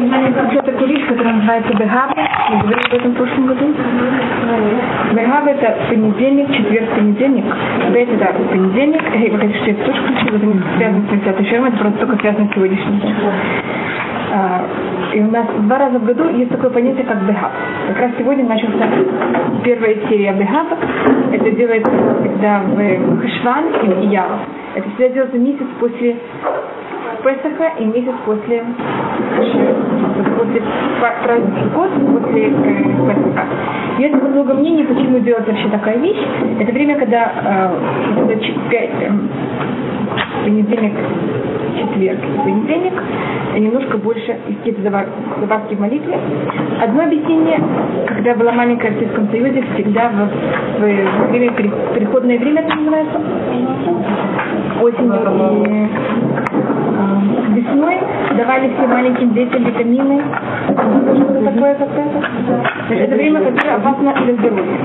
внимание такую вещь, которая называется Бегаба. Мы говорили об этом в прошлом году. Бегаба это понедельник, четверг, понедельник. Бет это понедельник. Эй, вы хотите, что это тоже включила? Это не связано с 30 шером, это просто только связано с сегодняшним днем. А, и у нас два раза в году есть такое понятие, как бехаб. Как раз сегодня начался первая серия бехаба. Это делается всегда в Хашван и Ява. Это всегда делается месяц после Песаха и месяц после, после праздника год, после э, Песаха. Есть много мнений, почему делать вообще такая вещь. Это время, когда э, это 5, э, понедельник, четверг понедельник, немножко больше какие-то добавки в молитве. Одно объяснение, когда была маленькая в Советском Союзе, всегда в, в, в время, переходное время это называется, осенью и э, весной давали все маленьким детям витамины. Такое как это? Это время, которое опасно для здоровья.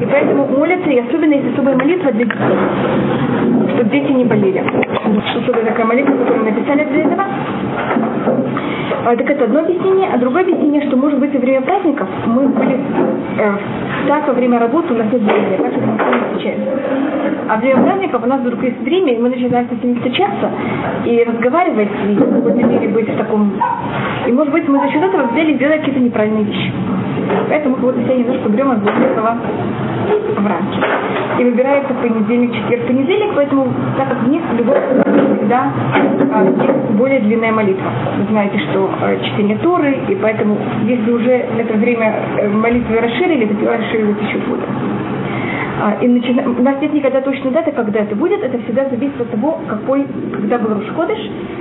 И поэтому молятся, и особенно есть особая молитва для детей, чтобы дети не болели. Особая такая молитва, которую написали для этого. А, так это одно объяснение. А другое объяснение, что может быть во время праздников мы были э, так во время работы у нас нет времени, так что мы не встречаемся. А во время праздников у нас вдруг есть время, и мы начинаем с ними встречаться и разговаривать, и в какой-то мере быть в таком... И может быть мы за счет этого взяли и сделали какие-то неправильные вещи. Поэтому вот все немножко берем от этого в рамки. И выбирается понедельник, четверг, понедельник, поэтому, так как в них любой всегда а, есть более длинная молитва. Вы знаете, что а, чтение Торы, и поэтому, если уже это время э, молитвы расширили, то расшириваются еще более. А, и начина... У нас нет никогда точной даты, когда это будет. Это всегда зависит от того, какой, когда был Рушходыш.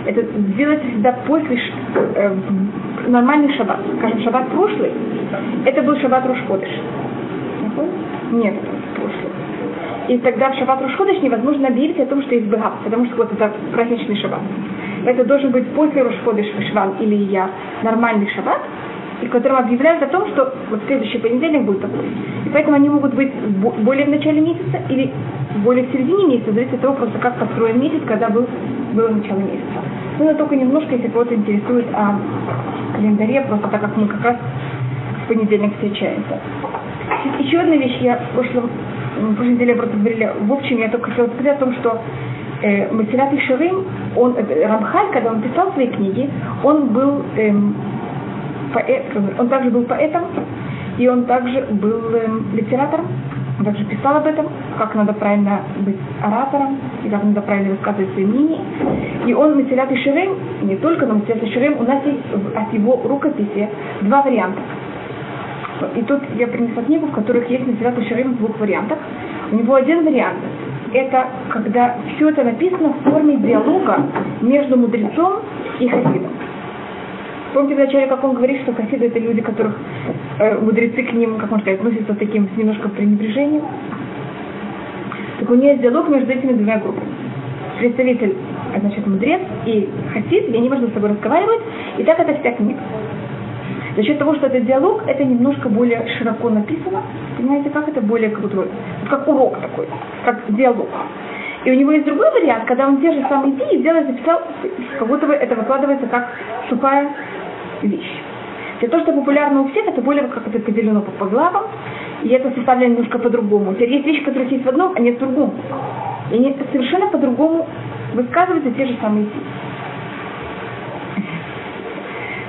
Это делается всегда после ш... э, нормальный шаббат. Скажем, шаббат прошлый. Это был шаббат Рушходыш. Нет, прошлый. И тогда в шаббат Рушходыш невозможно объявить о том, что есть Бегав, потому что вот это праздничный шаббат. Это должен быть после Рушходыш Шван или я нормальный шаббат, и в котором объявляют о том, что вот следующий понедельник будет такой. И поэтому они могут быть более в начале месяца или более в середине месяца, зависит от того, просто как построен месяц, когда был, было начало месяца. Ну, но только немножко, если кого-то интересует о календаре, просто так как мы как раз в понедельник встречаемся. Еще одна вещь, я в прошлом, в прошлой неделе просто говорила, в общем, я только хотела сказать о том, что э, Ишарим, он, э, Рамхаль, когда он писал свои книги, он был эм, поэт, он также был поэтом, и он также был эм, литератором, он также писал об этом, как надо правильно быть оратором, и как надо правильно высказывать свои мнения. И он Масилят и Ширем, не только, но Масилят и Ширем, у нас есть от его рукописи два варианта. И тут я принесла книгу, в которых есть Масилят и Ширем в двух вариантах. У него один вариант – это когда все это написано в форме диалога между мудрецом и хасидом. Помните вначале, как он говорит, что хасиды это люди, которых э, мудрецы к ним, как можно сказать, относятся таким с немножко пренебрежением. Так у нее есть диалог между этими двумя группами. Представитель, значит, мудрец и хасид, и они между собой разговаривают, и так это вся книга. За счет того, что это диалог, это немножко более широко написано. Понимаете, как это более крутой? Как урок такой, как диалог. И у него есть другой вариант, когда он те же самые идеи сделал, записал, как будто бы это выкладывается как сухая вещь. Для того, что популярно у всех, это более как это поделено по, по главам, и это составлено немножко по-другому. Теперь есть вещи, которые есть в одном, а нет в другом. И они совершенно по-другому высказываются те же самые идеи.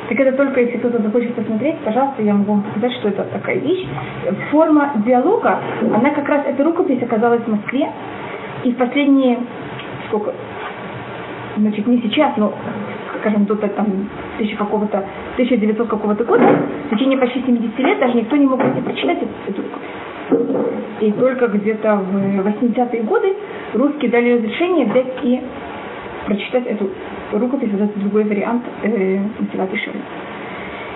Так это только если кто-то захочет посмотреть, пожалуйста, я могу вам показать, что это такая вещь. Форма диалога, она как раз, эта рукопись оказалась в Москве, и в последние, сколько, значит, не сейчас, но скажем, до там, тысячи какого-то, 1900 какого-то года, в течение почти 70 лет даже никто не мог не прочитать эту рукопись. И только где-то в 80-е годы русские дали разрешение взять и прочитать эту рукопись, вот этот другой вариант э, Матилат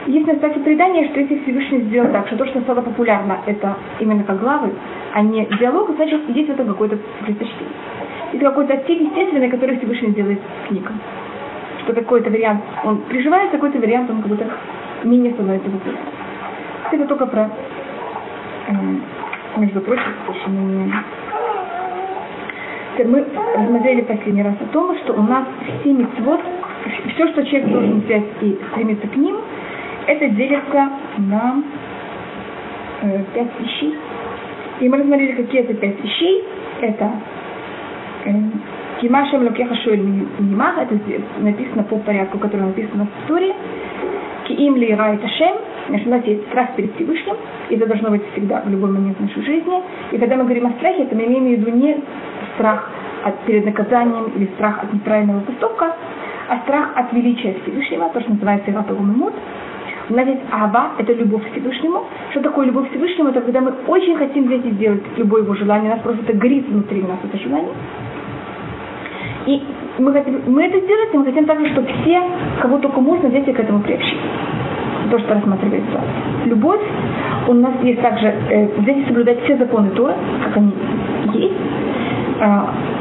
Есть сайте предание, что если Всевышний сделал так, что то, что стало популярно, это именно как главы, а не диалог, значит, есть в этом какое-то предпочтение. Это какой-то стиль естественный, который Всевышний делает книгам что какой-то вариант, он приживается, какой-то вариант, он как будто менее становится популярным. Это только про, э, между прочим, совершенно не... Мы рассмотрели последний раз о том, что у нас все мецвод, все, что человек должен взять и стремиться к ним, это делится на э, пять вещей. И мы рассмотрели, какие это пять вещей. Это э, Кимашем Лукеха Шуэль Минимах, это написано по порядку, который написано в истории. Киим Ли значит, у нас есть страх перед Всевышним, и это должно быть всегда в любой момент нашей жизни. И когда мы говорим о страхе, это мы имеем в виду не страх от, перед наказанием или страх от неправильного поступка, а страх от величия Всевышнего, то, что называется Иратовым У нас есть Ава, это любовь к Всевышнему. Что такое любовь к Всевышнему? Это когда мы очень хотим взять и сделать любое его желание, у нас просто это горит внутри нас, это желание. И мы, хотим, мы это сделать, и мы хотим также, чтобы все, кого только можно, взять и к этому приобщить. То, что рассматривается. Любовь, у нас есть также э, взять и соблюдать все законы Торы, как они есть,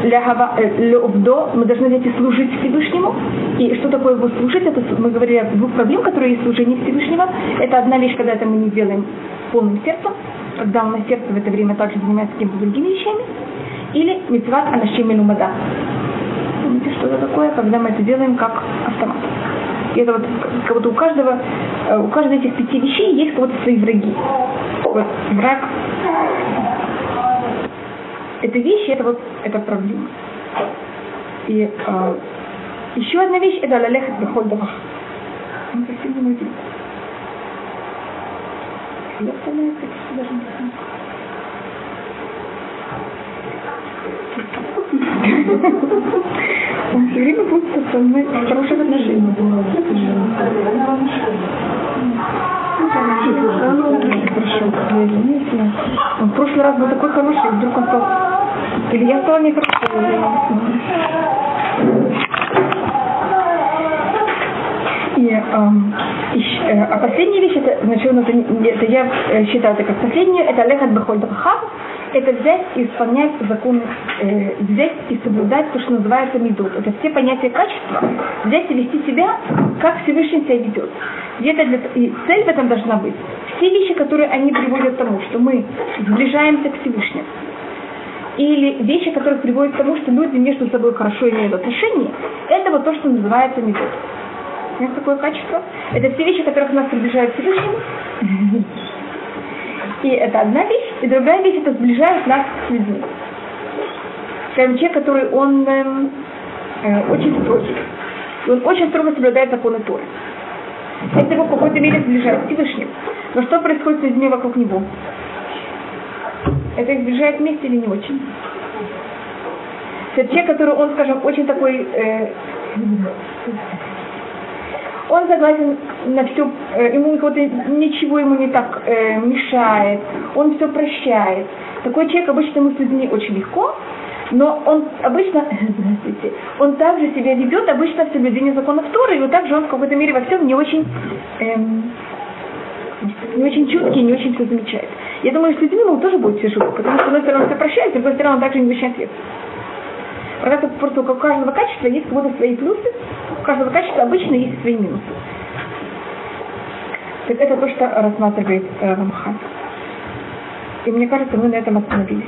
Леовдо, мы должны взять и служить Всевышнему. И что такое его служить? Это мы говорили о двух проблем, которые есть служение Всевышнего. Это одна вещь, когда это мы не делаем полным сердцем, когда у нас сердце в это время также занимается какими-то другими вещами. Или митцват анашим мада. Помните, что это такое, когда мы это делаем как автомат. И это вот как будто у каждого, э, у каждой этих пяти вещей есть кого-то свои враги. Вот враг это вещи, это вот это проблема. И э, еще одна вещь это лалехат бехоль давах. Он совсем не может. Я даже не знаю. Он все время будет со мной в хороших отношениях. Он в прошлый раз был такой хороший, вдруг он стал... Или я стала нехорошо. И, э, а последняя вещь, это, значит, это, это я э, считаю это как последнюю, это лехат бехоль это взять и исполнять законы, э, взять и соблюдать то, что называется медот. Это все понятия качества, взять и вести себя, как Всевышний себя ведет. Где-то для, и цель в этом должна быть. Все вещи, которые они приводят к тому, что мы сближаемся к Всевышнему, или вещи, которые приводят к тому, что люди между собой хорошо имеют отношения, это вот то, что называется медот. Есть такое качество? Это все вещи, которых нас приближают к Всевышнему. И это одна вещь. И другая вещь, это сближает нас с людьми. Скажем, человек, который он э, э, очень строгий. Он очень строго соблюдает законы Торы. Это его в какой-то мере сближает с Всевышним. Но что происходит с людьми вокруг него? Это их сближает вместе или не очень? Это человек, который, он, скажем, очень такой э, он согласен на все, э, ему вот ничего ему не так э, мешает, он все прощает. Такой человек обычно ему с людьми очень легко, но он обычно, здравствуйте, он также себя ведет обычно в соблюдении законов Торы, и вот также он в какой-то мере во всем не очень, эм, не очень чуткий, не очень все замечает. Я думаю, что с людьми ему тоже будет тяжело, потому что, с одной стороны, он все прощает, с другой стороны, он также не очень ответственен. Просто, просто у каждого качества есть как будто свои плюсы, у каждого качества обычно есть свои минусы. Так это то, что рассматривает э, Рамхан. И мне кажется, мы на этом остановились.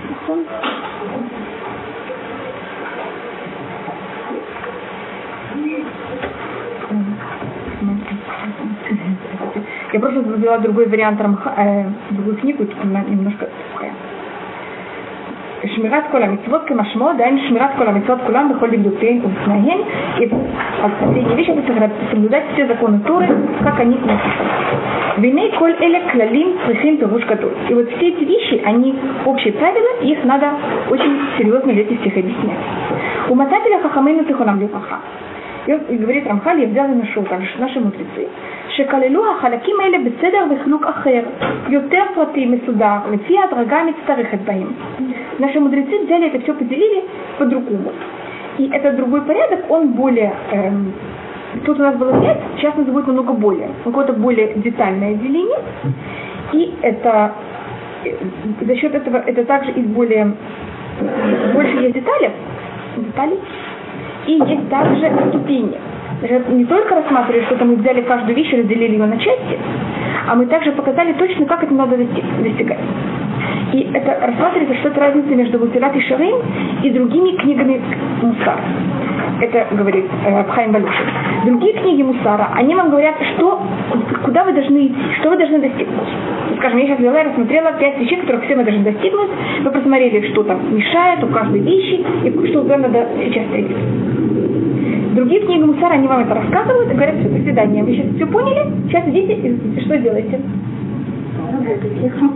Я просто взяла другой вариант Рамха, э, другую книгу, немножко שמירת כל המצוות כמשמעו, דהיינו שמירת כל המצוות כולם בכל לימדותיהן ובתנאיהן, и последняя вещь, это соблюдать все законы Торы, как они написаны. Вины коль эля клалим цехим пируш И вот все эти вещи, они общие правила, их надо очень серьезно взять и всех объяснять. У Масателя Хахамейна Тихонам Леваха. И он и говорит Рамхаль, я взял и нашел также наши мудрецы, שכללו החלקים האלה בסדר וחילוק אחר, יותר פרטי מסודר, לפי ההדרגה המצטרכת בהם. Наши мудрецы взяли это все, поделили по-другому. И этот другой порядок, он более... Эм, тут у нас было пять, сейчас у нас будет намного более. Какое-то более детальное деление. И это э, за счет этого это также и более больше есть деталей, деталей и есть также ступени. Не только рассматривали, что-то мы взяли каждую вещь и разделили ее на части, а мы также показали точно, как это надо достигать. И это рассматривается, что это разница между Мусилат и Шарим и другими книгами Мусар. Это говорит э, Хайм Балюшин. Другие книги Мусара, они вам говорят, что, куда вы должны идти, что вы должны достигнуть. Скажем, я сейчас взяла и рассмотрела пять вещей, которых все мы должны достигнуть. Мы посмотрели, что там мешает у каждой вещи и что нам надо сейчас встретить. Другие книги Мусара, они вам это рассказывают и говорят, все, до свидания, вы сейчас все поняли, сейчас идите и что делаете?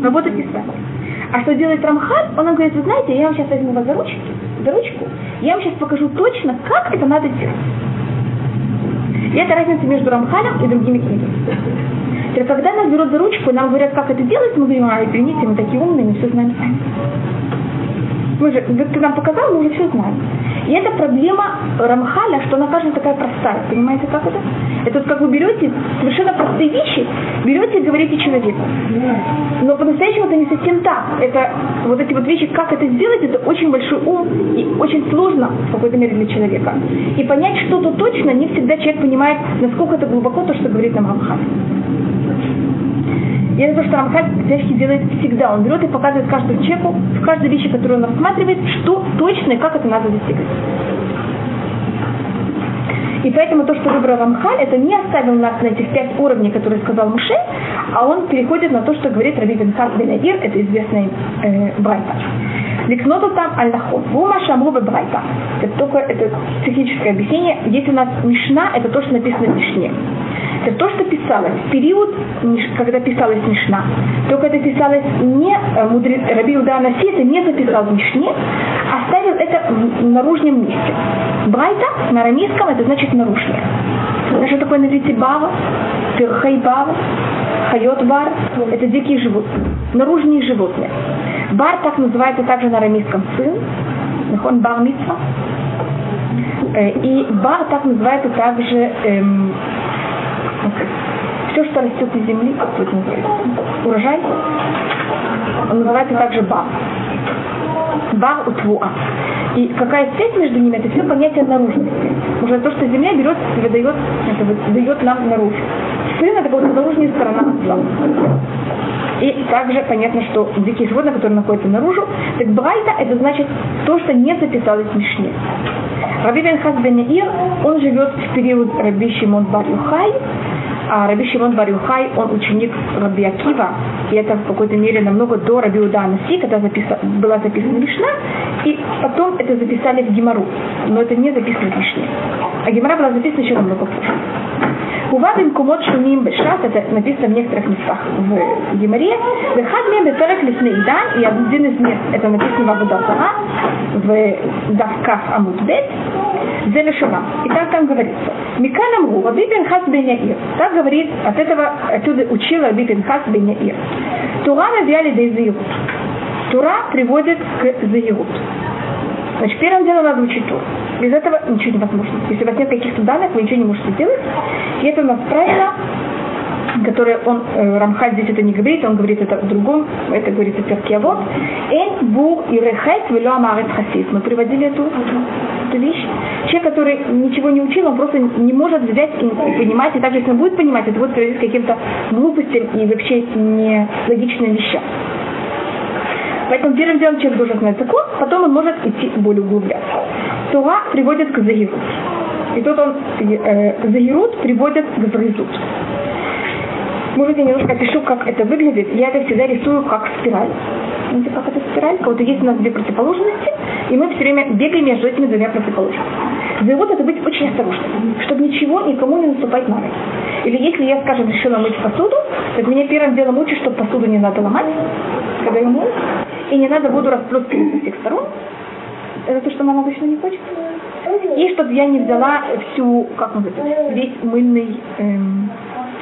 Работайте с вами. А что делает Рамхаль? Он говорит, вы знаете, я вам сейчас возьму вас за ручку, за ручку, я вам сейчас покажу точно, как это надо делать. И это разница между Рамхалем и другими книгами. Когда нас берут за ручку, нам говорят, как это делать, мы говорим, а, извините, мы такие умные, мы все знаем сами. Мы же, ты нам показал, мы уже все знаем. И это проблема Рамхаля, что она кажется такая простая. Понимаете, как это? Это вот как вы берете совершенно простые вещи, берете и говорите человеку. Но по-настоящему это не совсем так. Это вот эти вот вещи, как это сделать, это очень большой ум и очень сложно в какой-то мере для человека. И понять что-то точно, не всегда человек понимает, насколько это глубоко то, что говорит нам Рамхаль. И это то, что Рамхаль всячески делает всегда. Он берет и показывает каждому человеку, в каждой вещи, которую он рассматривает, что точно и как это надо достигать. И поэтому то, что выбрал Рамхаль, это не оставил нас на этих пять уровней, которые сказал Муше, а он переходит на то, что говорит Раби Бенхар Бенадир, это известный э, Брайта. Ликноту там аль-нахон. Вума шамру брайта. Это только это техническое объяснение. Здесь у нас Мишна, это то, что написано в Мишне. Это то, что писалось в период, когда писалась Мишна. Только это писалось не э, мудрец, Раби Уда Анаси, это не записал в Мишне, а оставил это в наружном месте. Брайта на арамейском это значит наружнее. Знаешь, что такое на иврите бава? Бава, хайот бар, это дикие животные, наружные животные. Бар так называется также на арамейском сын, он бар. Э, и бар так называется также эм, все, что растет из земли, как называется, урожай, он называется также бар. Бар утвуа. И какая связь между ними, это все понятие наружности. Уже то, что земля берет выдает, это выдает нам наружу. Сын это вот наружная сторона отца. И также понятно, что дикие животные, которые находятся наружу, так брайта это значит то, что не записалось в Мишне. Раби Бенхас бен Ир, он живет в период Раби Шимон бар Юхай, а Раби Шимон бар Юхай, он ученик Раби Акива, и это в какой-то мере намного до Раби Уданаси, когда записа, была записана Мишна, и потом это записали в Гимару, но это не записано в Мишне. А Гимара была записана еще намного позже. Увадим кумот шумим бешат, это написано в некоторых местах в Гимаре. Вехад мне бетерек лифны идан, и один из мест, это написано в Абудатара, в Давкав Амудбет, Зелешуна. И так там говорится. Миканам Ру, Раби Пинхас бен Яир. Так говорит, от этого отсюда учил Раби Пинхас бен Яир. Тура навяли до Заирут. Тура приводит к Заирут. Значит, первым делом надо учить Туру. Без этого ничего невозможно. Если у вас нет каких-то данных, вы ничего не можете сделать. И это у нас правильно, которое он, э, Рамхаль здесь это не говорит, он говорит это в другом, это говорится в перке вот. Эн бур и рехет вело амарет хасид. Мы приводили эту, эту вещь. Человек, который ничего не учил, он просто не может взять и понимать, и даже если он будет понимать, это будет приводить к каким-то глупостям и вообще не логичным вещам. Поэтому первым делом человек должен знать закон, потом он может идти более углубляться. Тура приводит к загирут. И тут он э, загирут приводит к зрызут. Может, я немножко опишу, как это выглядит. Я это всегда рисую как спираль. Видите, как это спираль? Вот есть у нас две противоположности, и мы все время бегаем между этими двумя противоположностями. Завод это быть очень осторожным, чтобы ничего никому не наступать на ноги. Или если я, скажем, решила мыть посуду, так меня первым делом учат, что посуду не надо ломать, когда я мою, и не надо воду расплескивать со всех сторон. Это то, что нам обычно не хочется. И чтобы я не взяла всю, как называется, весь мыльный эм,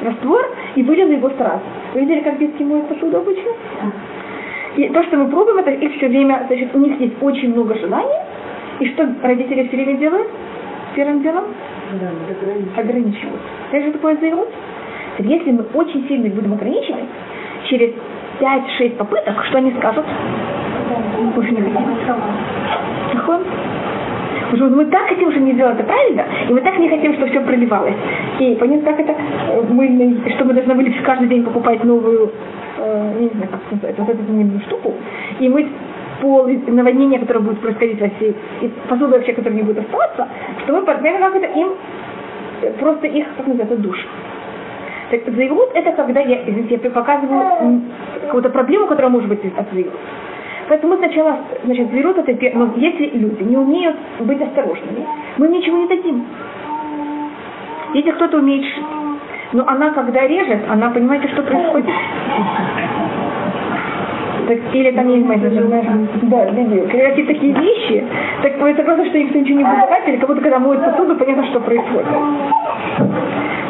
раствор и вылила его сразу. Вы видели, как детки моют посуду обычно? И то, что мы пробуем, это их все время, значит, у них есть очень много желаний. И что родители все время делают? Первым делом? Ограничивают. Знаешь, что такое заявут? Если мы очень сильно будем ограничивать, через 5-6 попыток, что они скажут? Больше не хотим. Потому что мы так хотим, чтобы не сделать это правильно, и мы так не хотим, чтобы все проливалось. И понятно, как это? Мы, что мы должны были каждый день покупать новую э, не знаю, как называется, вот эту небольшую штуку, и мыть пол, наводнение, которое будет происходить во всей, и посуда вообще, которая не будет оставаться, что мы как это им э, просто их, как называется, душ. Так, заигрут это когда я, извините, я показываю какую-то проблему, которая может быть от заигрут. Поэтому сначала, значит, зверут это, но если люди не умеют быть осторожными, мы ничего не дадим. Если кто-то умеет шить, но она когда режет, она понимаете, что происходит? Так, или там есть да, видео. Когда какие-то такие вещи, так это просто, что никто ничего не будет или как будто когда моют посуду, понятно, что происходит.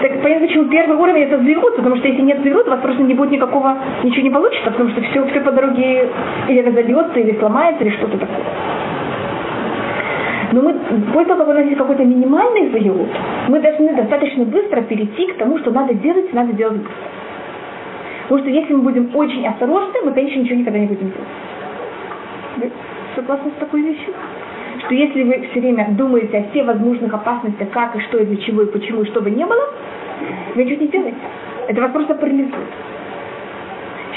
Так понятно, почему первый уровень это зверут, потому что если нет зверут, у вас просто не будет никакого, ничего не получится, потому что все, все по дороге или разобьется, или сломается, или что-то такое. Но мы, после того, как у нас есть какой-то минимальный зают, мы должны достаточно быстро перейти к тому, что надо делать, надо делать быстро. Потому что если мы будем очень осторожны, мы, конечно, ничего никогда не будем делать. Согласны с такой вещью? Что если вы все время думаете о всех возможных опасностях, как и что, и для чего, и почему, и что бы не было, вы ничего не делаете. Это вас просто парализует.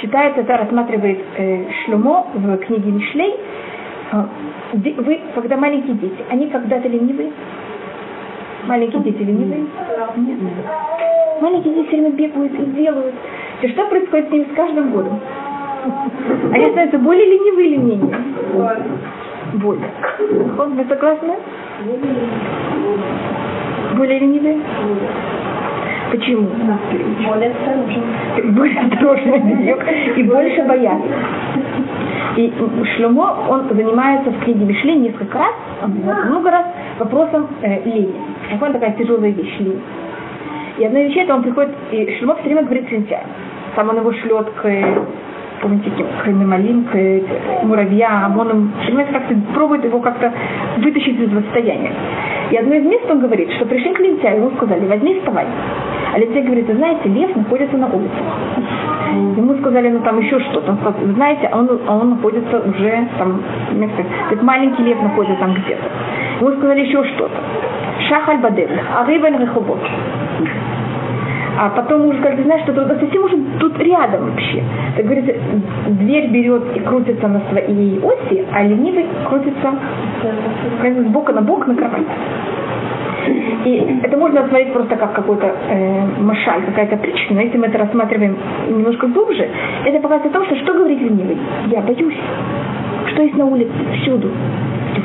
Считается, это рассматривает э, Шлюмо в книге Мишлей, а, вы, когда маленькие дети, они когда-то ленивые? Маленькие дети ленивые? Нет. Маленькие дети все время бегают и делают. И что происходит с ними с каждым годом? Они становятся более ленивые или менее? Более. Вы согласны? Более ленивые? Почему? Более осторожны. Более осторожны и больше боятся. И Шлюмо, он занимается в книге Мишли несколько раз, много раз вопросом э, лени. Какая такая тяжелая вещь, лень. И одна вещь это он приходит, и Шлюмо все время говорит с Сам он его шлет к помните, к Мемалим, к муравьям, он им, понимаете, как-то пробует его как-то вытащить из состояния. И одно из мест он говорит, что пришли к лентяю, ему сказали, возьми, вставай. А лентяй говорит, вы знаете, лев находится на улице. Ему сказали, ну там еще что-то. Знаете, а он, а он находится уже там, как маленький лев находится там где-то. Ему сказали еще что-то. Шахаль бадел, а рыба рехобот. А потом сказали, ты знаешь, что это совсем уже тут рядом вообще. Так говорится, дверь берет и крутится на своей оси, а ленивый крутится с бока на бок на кровать. И это можно рассмотреть просто как какой-то э, машаль, какая-то притча, но если мы это рассматриваем немножко глубже, это показывает о том, что что говорит ленивый? Я боюсь. Что есть на улице? Всюду.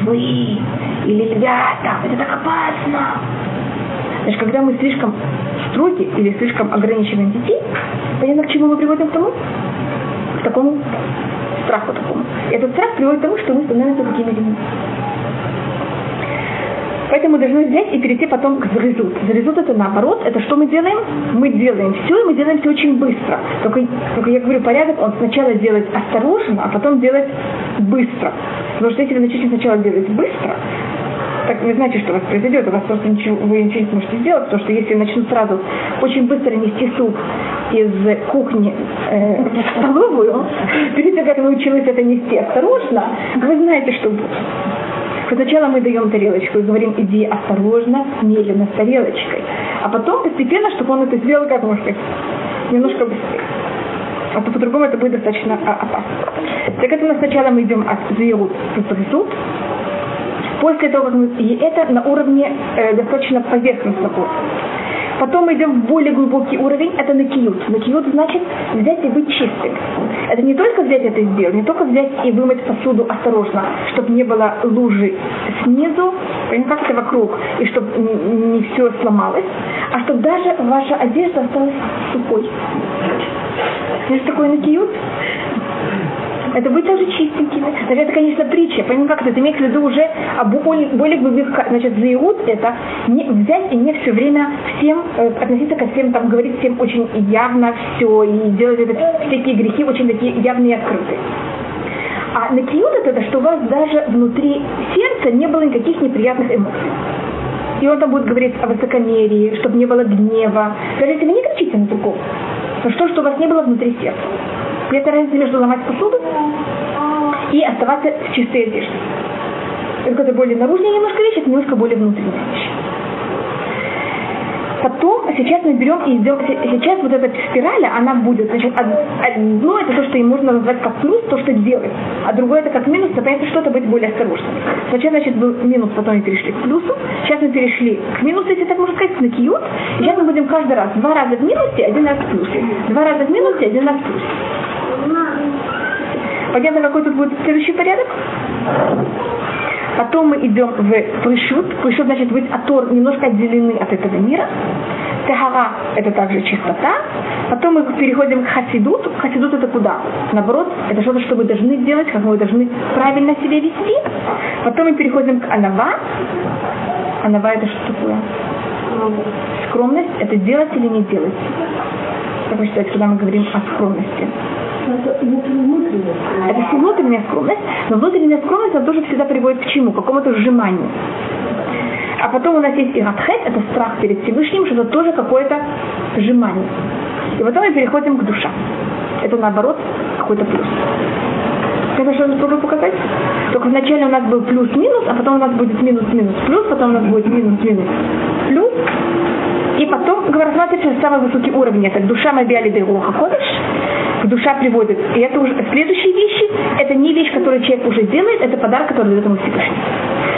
Вы или ребята, это так опасно. Значит, когда мы слишком строги или слишком ограничиваем детей, понятно, к чему мы приводим к тому? К такому страху такому. И этот страх приводит к тому, что мы становимся такими ленивыми. Поэтому мы должны взять и перейти потом к зарезут. Зарезут это наоборот, это что мы делаем? Мы делаем все, и мы делаем все очень быстро. Только, только я говорю, порядок, он сначала делает осторожно, а потом делать быстро. Потому что если вы начнете сначала делать быстро, так вы знаете, что у вас произойдет, у вас просто ничего, вы ничего не сможете сделать, потому что если начнут сразу очень быстро нести суп из кухни э, в столовую, перед тем, как вы учились это нести осторожно, вы знаете, что будет. Сначала мы даем тарелочку и говорим, иди осторожно, медленно, с тарелочкой. А потом постепенно, чтобы он это сделал, как можно немножко быстрее. А то по-другому это будет достаточно а, опасно. Так это мы сначала мы идем от к зрезут, после того, как мы... И это на уровне э, достаточно поверхностного Потом мы идем в более глубокий уровень, это на киют. На киют значит взять и быть чистым. Это не только взять это и сделать, не только взять и вымыть посуду осторожно, чтобы не было лужи снизу, как это вокруг, и чтобы не все сломалось, а чтобы даже ваша одежда осталась сухой. Есть такой на киют? Это быть тоже чистенькими. Значит, это, конечно, притча. Понимаете, как это? Это имеется в виду уже о более, более глубоких... Значит, заиут это не взять и не все время всем э, относиться ко всем, там, говорить всем очень явно все и делать это, всякие грехи очень такие явные и открытые. А на накиют это, что у вас даже внутри сердца не было никаких неприятных эмоций. И он там будет говорить о высокомерии, чтобы не было гнева. Даже если вы не кричите на другого, то что, что у вас не было внутри сердца. Это разница между ломать посуду и оставаться в чистой одежде. Это более наружная немножко вещь, это немножко более внутренняя вещь. Потом сейчас мы берем и идем, сейчас вот эта спираль, она будет, значит, одно это то, что им можно назвать как плюс, то, что делает, а другое это как минус, это что-то быть более осторожным. Сначала, значит, был минус, потом мы перешли к плюсу, сейчас мы перешли к минусу, если так можно сказать, на киют, и сейчас мы будем каждый раз два раза в минусе, один раз в плюсе, два раза в минусе, один раз в плюсе. Понятно, какой тут будет следующий порядок? Потом мы идем в Плышут. Плышут значит быть атор немножко отделены от этого мира. Тахара – это также чистота. Потом мы переходим к хасидут. Хасидут – это куда? Наоборот, это что-то, что вы должны делать, как вы должны правильно себя вести. Потом мы переходим к анава. Анава – это что такое? Скромность – это делать или не делать. Как вы считаете, когда мы говорим о скромности? Это все внутренняя скромность, но внутренняя скромность она тоже всегда приводит к чему? К какому-то сжиманию. А потом у нас есть иратхет, это страх перед Всевышним, что это тоже какое-то сжимание. И потом мы переходим к душа. Это наоборот какой-то плюс. Это что я попробую показать? Только вначале у нас был плюс-минус, а потом у нас будет минус-минус плюс, потом у нас будет минус-минус плюс. И потом рассматривается самый высокий уровень. Это душа Мабиали Дейруха Кодыш, душа приводит. И это уже следующие вещи, это не вещь, которую человек уже делает, это подарок, который дает ему Всевышний.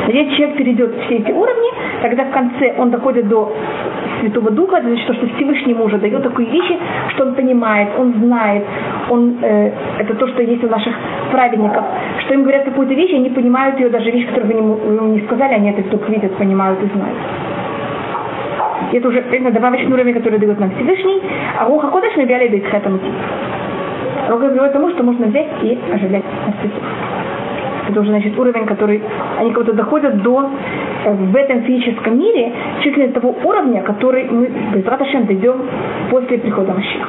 Если человек перейдет все эти уровни, тогда в конце он доходит до Святого Духа, это значит, что Всевышний ему уже дает такие вещи, что он понимает, он знает, он, э, это то, что есть у наших праведников, что им говорят какую-то вещь, они понимают ее, даже вещь, которую вы ему, не сказали, они это только видят, понимают и знают. И это уже именно добавочный уровень, который дает нам Всевышний, а Руха Кодыш мы бяли дает Рука приводит к тому, что можно взять и оживлять мертвецов. Это уже, значит, уровень, который они как-то доходят до э, в этом физическом мире чуть ли не того уровня, который мы без Раташем дойдем после прихода Машиха.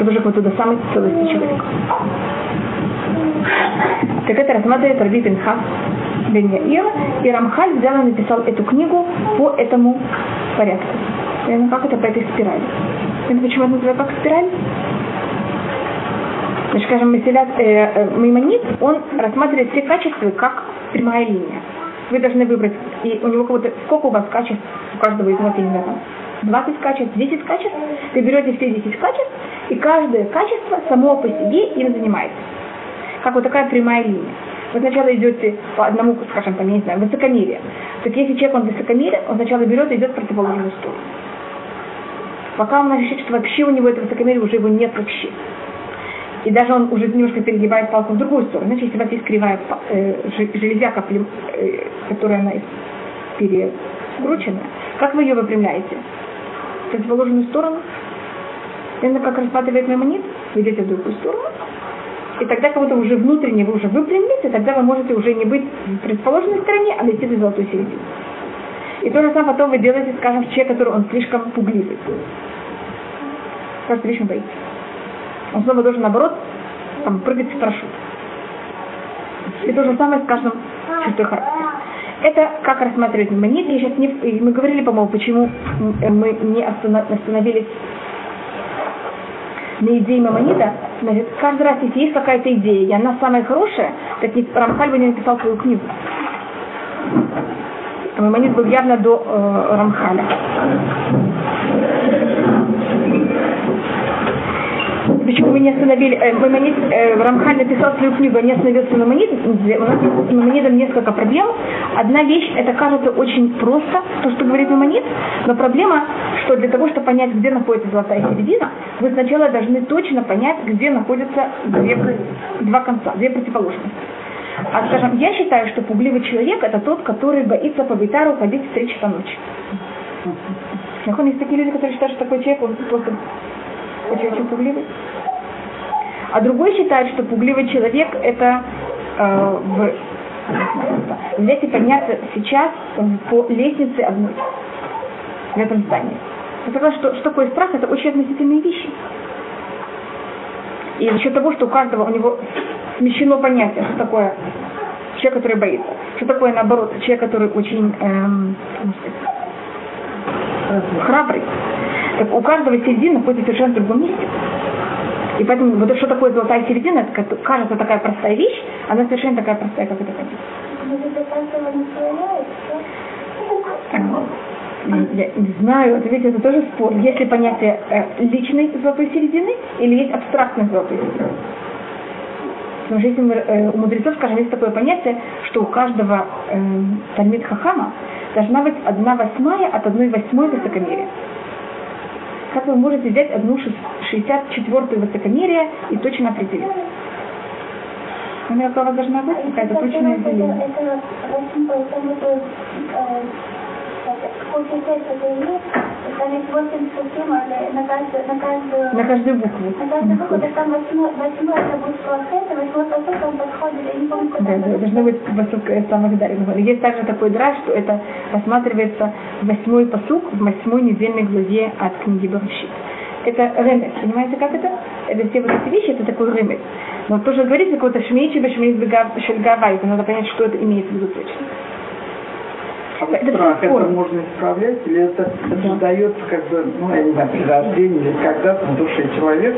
Это уже как-то до самой целости человека. Так это рассматривает Раби Пинхас Бен Яир, и Рамхаль взял и написал эту книгу по этому порядку. Как это по этой спирали. Это почему это называется как спираль? Значит, скажем, э, э, Маймонит, он рассматривает все качества как прямая линия. Вы должны выбрать, и у него кого-то, сколько у вас качеств, у каждого из вас, я не знаю, там, 20 качеств, 10 качеств, вы берете все 10 качеств, и каждое качество само по себе им занимается. Как вот такая прямая линия. Вы сначала идете по одному, скажем, там, я не знаю, высокомерие. Так если человек, он высокомерен, он сначала берет и идет в противоположную сторону. Пока он ощущает, что вообще у него это высокомерие уже его нет вообще и даже он уже немножко перегибает палку в другую сторону. Значит, если у вас есть кривая э, железяка, э, которая она перекручена, как вы ее выпрямляете? В противоположную сторону? Именно как рассматривает мемонит, вы идете в другую сторону, и тогда как будто уже внутренне вы уже выпрямились, и тогда вы можете уже не быть в предположенной стороне, а дойти до золотой середины. И то же самое потом вы делаете, скажем, человек, который он слишком пугливый. Кажется, слишком боится он снова должен, наоборот, там, прыгать с парашют. И то же самое с каждым чертой характера. Это как рассматривать монет. Я сейчас не, мы говорили, по-моему, почему мы не остановились на идее Мамонида. Значит, каждый раз, если есть какая-то идея, и она самая хорошая, так Рамхаль бы не написал свою книгу. Мамонид был явно до э, Рамхаля. Почему мы не остановили, э, Маймонид, э, Рамхаль написал свою книгу, не остановился на Маймонидом, у нас с Маймонидом несколько проблем. Одна вещь, это кажется очень просто, то, что говорит Маймонид, но проблема, что для того, чтобы понять, где находится золотая середина, вы сначала должны точно понять, где находятся две, два конца, две противоположности. А скажем, я считаю, что пугливый человек это тот, который боится по битару ходить в 3 часа ночи. Есть такие люди, которые считают, что такой человек, он просто очень-очень пугливый. А другой считает, что пугливый человек это э, в, взять и подняться сейчас по лестнице одной в этом здании. Это что, что такое страх, это очень относительные вещи. И за счет того, что у каждого у него смещено понятие, что такое человек, который боится, что такое наоборот, человек, который очень эм, храбрый. Так у каждого середины находится совершенно в другом месте. И поэтому вот что такое золотая середина, это кажется такая простая вещь, она совершенно такая простая, как это понять. Я не знаю, это ведь это тоже спор. Есть ли понятие э, личной золотой середины или есть абстрактной золотой середины? Потому что если мы, э, у мудрецов, скажем, есть такое понятие, что у каждого э, Тальмит Хахама должна быть одна восьмая от одной восьмой высокомерия. Как вы можете взять одну 64-ю высокомерие и точно определить? Ну, какова должна быть какая-то точная деление? Это, это, там есть 8 схем на каждую, на каждую, на каждую букву. На каждую букву, так там восьмой, восьмой это будет а восьмой классет, он подходит, я не помню, куда. Да, да, должно быть посук самых дарин. Есть также такой драж, что это рассматривается восьмой посук в восьмой недельной главе от книги Барушит. Это ремес, понимаете, как это? Это все вот эти вещи, это такой ремес. Но тоже говорится какой-то шмейчи, башмейч, шельгава, это надо понять, что это имеет в виду точно. А это страх это можно исправлять, или это, это да. дается как бы, ну, я не знаю, при рождении или когда-то в душе человек,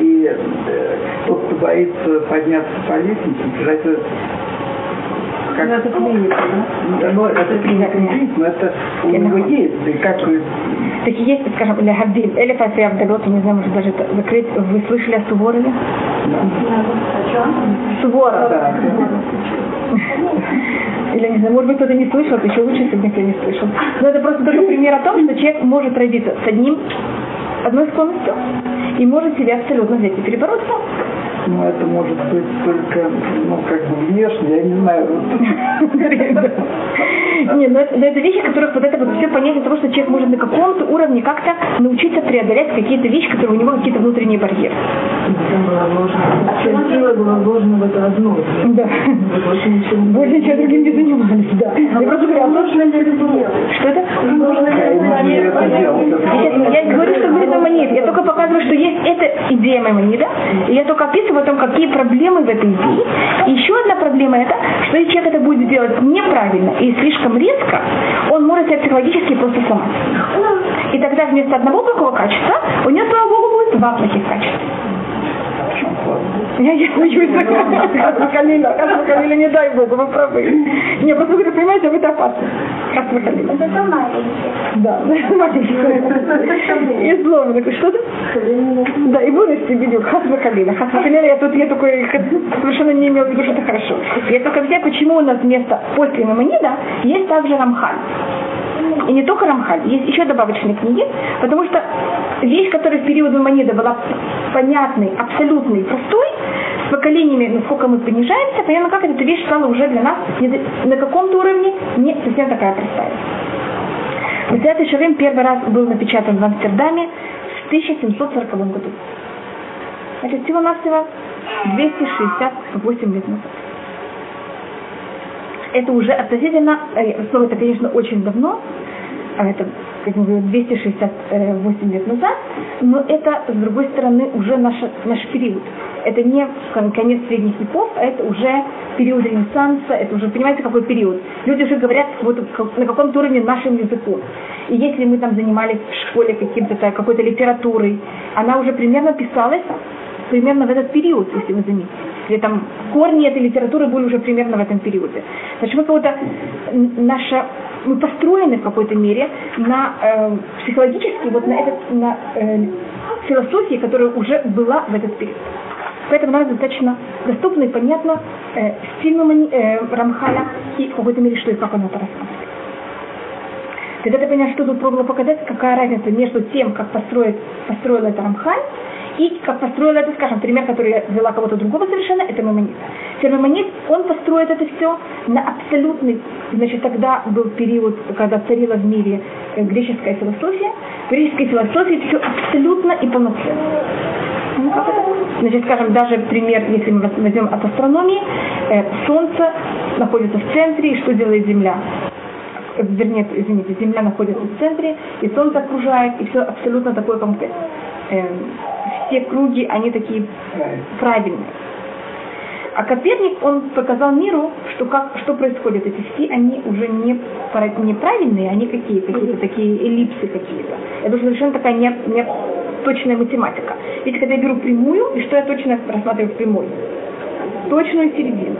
и э, тот, кто боится подняться по лестнице, это как... Ну, это клиника, да? Ну, это клиника но это у него есть, и как так и есть, скажем, для Гавдим, или Фаси Абдалот, не знаю, может даже это закрыть. Вы слышали о Суворове? Да. Суворов. Да. Или не знаю, может быть, кто-то не слышал, это еще лучше, если никто не слышал. Но это просто только пример о том, что человек может родиться с одним, одной склонностью и может себя абсолютно взять и перебороть сам. Ну, это может быть только, ну, как бы внешне, я не знаю. Не, но это, это вещи, которых вот это вот все понятие того, что человек может на каком-то уровне как-то научиться преодолеть какие-то вещи, которые у него какие-то внутренние барьеры. Сила была вложена в это одно. Да. Больше ничего другим не занимались, да. Я просто говорю, а что это? Я не говорю, что говорит Маймонид. Я только показываю, что есть эта идея Маймонида, и я только описываю о том, какие проблемы в этой идее. И еще одна проблема это, что если человек это будет делать неправильно и слишком резко, он может себя психологически просто сломать. И тогда вместо одного плохого качества у него, слава богу, будет два плохих качества. Я, я боюсь, Хасмахалина, Хасмахалина, не дай Богу, вы правы. Не, просто говорю, понимаете, вы это опасно. Хасмахалина. Это маленький. Да, маленький. И такое, что-то? Да, и вырасти видео, Хасмахалина. Хасмахалина, я тут, я такой, совершенно не имел в виду, что это хорошо. Я только взял, почему у нас вместо после Мамонида есть также Рамхан. И не только Рамхаль, есть еще добавочные книги, потому что вещь, которая в период Мамонида была понятной, абсолютной, простой, с поколениями, насколько мы понижаемся, понятно, как эта вещь стала уже для нас на каком-то уровне не совсем такая простая. Мессиат Шарим первый раз был напечатан в Амстердаме в 1740 году. Значит, всего-навсего 268 лет назад. Это уже относительно, э, снова это, конечно, очень давно, а это, как говорим, 268 лет назад, но это, с другой стороны, уже наш, наш период. Это не конец средних веков, а это уже период Ренессанса, это уже, понимаете, какой период. Люди уже говорят вот на каком-то уровне нашим языком. И если мы там занимались в школе каким-то какой-то литературой, она уже примерно писалась примерно в этот период, если вы заметите. Или там корни этой литературы были уже примерно в этом периоде. Значит, мы кого-то наша мы построены в какой-то мере на э, психологически вот на этот на э, философии, которая уже была в этот период. Поэтому нам достаточно доступно и понятно э, стиль э, Рамхаля и в какой-то мере, что и как он это рассматривает. Когда ты понимаешь, что тут пробовала показать, какая разница между тем, как построит, построил это Рамхаль, и как построил это, скажем, пример, который я взяла кого-то другого совершенно, это Мамонит. Мамонит, он построит это все на абсолютный, значит, тогда был период, когда царила в мире э, греческая философия. В греческой философии все абсолютно и полноценно. Ну, значит, скажем, даже пример, если мы возьмем от астрономии, э, Солнце находится в центре, и что делает Земля? Э, вернее, извините, Земля находится в центре, и Солнце окружает, и все абсолютно такое комплекс все круги, они такие правильные. А Коперник, он показал миру, что, как, что происходит. Эти все, они уже не, неправильные, они какие? Какие-то такие эллипсы какие-то. Это уже совершенно такая не, не точная математика. Ведь когда я беру прямую, и что я точно рассматриваю в прямой? Точную середину.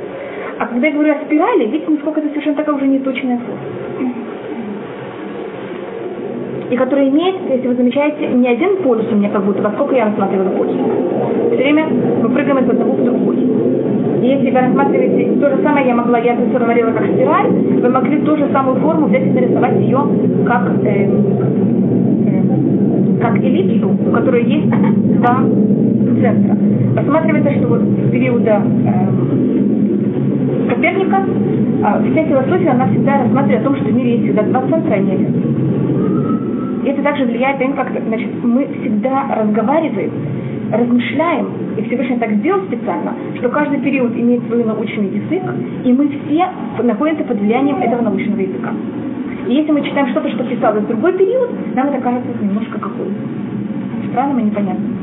А когда я говорю о спирали, видите, насколько это совершенно такая уже неточная форма. И который имеет, если вы замечаете, не один полюс у меня как будто, поскольку я рассматриваю полюс. Все время мы прыгаем из одного в другой. И если вы рассматриваете то же самое, я могла, я это сформулировала как спираль, вы могли ту же самую форму взять и нарисовать ее как, э, э, как эллипсу, у которой есть два центра. Рассматривается, что вот с периода э, Коперника э, вся философия, она всегда рассматривает о том, что в мире есть всегда два центра, а не один. Это также влияет на как значит, мы всегда разговариваем размышляем, и Всевышний так сделал специально, что каждый период имеет свой научный язык, и мы все находимся под влиянием этого научного языка. И если мы читаем что-то, что писалось в другой период, нам это кажется немножко какой странным и непонятным.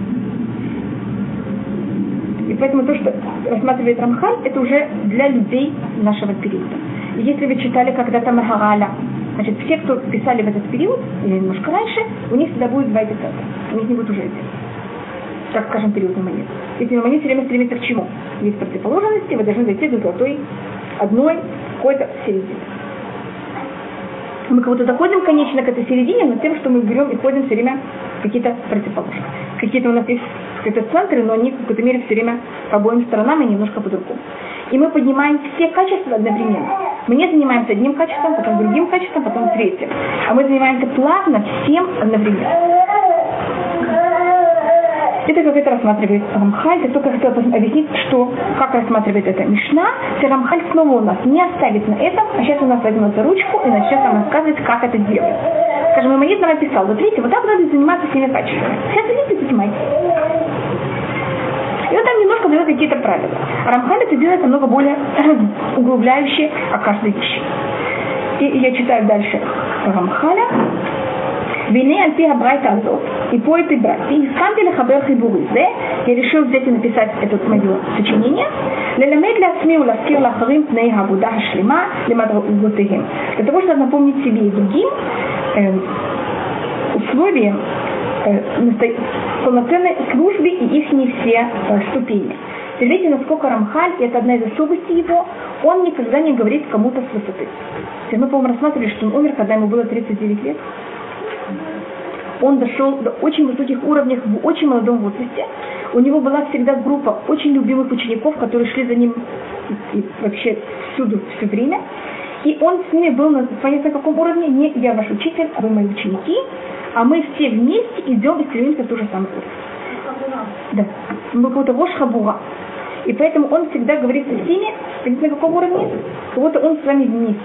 И поэтому то, что рассматривает Рамхаль, это уже для людей нашего периода. И если вы читали когда-то Магараля, значит, все, кто писали в этот период, или немножко раньше, у них всегда будет два центра. У них не будет уже этих так скажем, периодный монет. Эти монеты все время стремятся к чему? Есть противоположности, вы должны зайти до золотой одной какой-то середины. Мы как будто доходим, конечно, к этой середине, но тем, что мы берем и ходим все время какие-то противоположности. Какие-то у нас есть какие-то центры, но они в какой-то мере все время по обоим сторонам и немножко по-другому. И мы поднимаем все качества одновременно. Мы не занимаемся одним качеством, потом другим качеством, потом третьим. А мы занимаемся плавно всем одновременно. Это как это рассматривает Рамхаль. Я только хотела объяснить, что, как рассматривает это Мишна. Если Рамхаль снова у нас не оставит на этом, а сейчас у нас возьмет за ручку и начнет нам рассказывать, как это делать. Скажем, Мамонит нам написал, вот видите, вот так надо заниматься всеми качествами. Сейчас идите, занимайтесь. И он там немножко дает какие-то правила. А Рамхаль это делает намного более углубляющие о каждой вещи. И я читаю дальше Рамхаля. והנה על פי הברייתא הזאת, и по этой братье, הסכמתי לחבר חיבורי זה, я решил взять и написать это мое сочинение, ללמד לעצמי ולהזכיר לאחרים פני העבודה השלמה למדרגותיהם. Для того, чтобы напомнить себе и другим э, условия э, полноценной службы и их не все э, ступени. Видите, насколько Рамхаль, и это одна из особостей его, он никогда не говорит кому-то с высоты. Мы, по-моему, рассматривали, что он умер, когда ему было 39 лет он дошел до очень высоких уровней в очень молодом возрасте. У него была всегда группа очень любимых учеников, которые шли за ним и, и вообще всюду все время. И он с ними был на, понятно, на каком уровне, не я ваш учитель, а вы мои ученики, а мы все вместе идем и стремимся в ту же самую уровень. Да. Мы какого-то вошхабура. И поэтому он всегда говорит со всеми, понятно, на каком уровне, как будто он с вами вместе.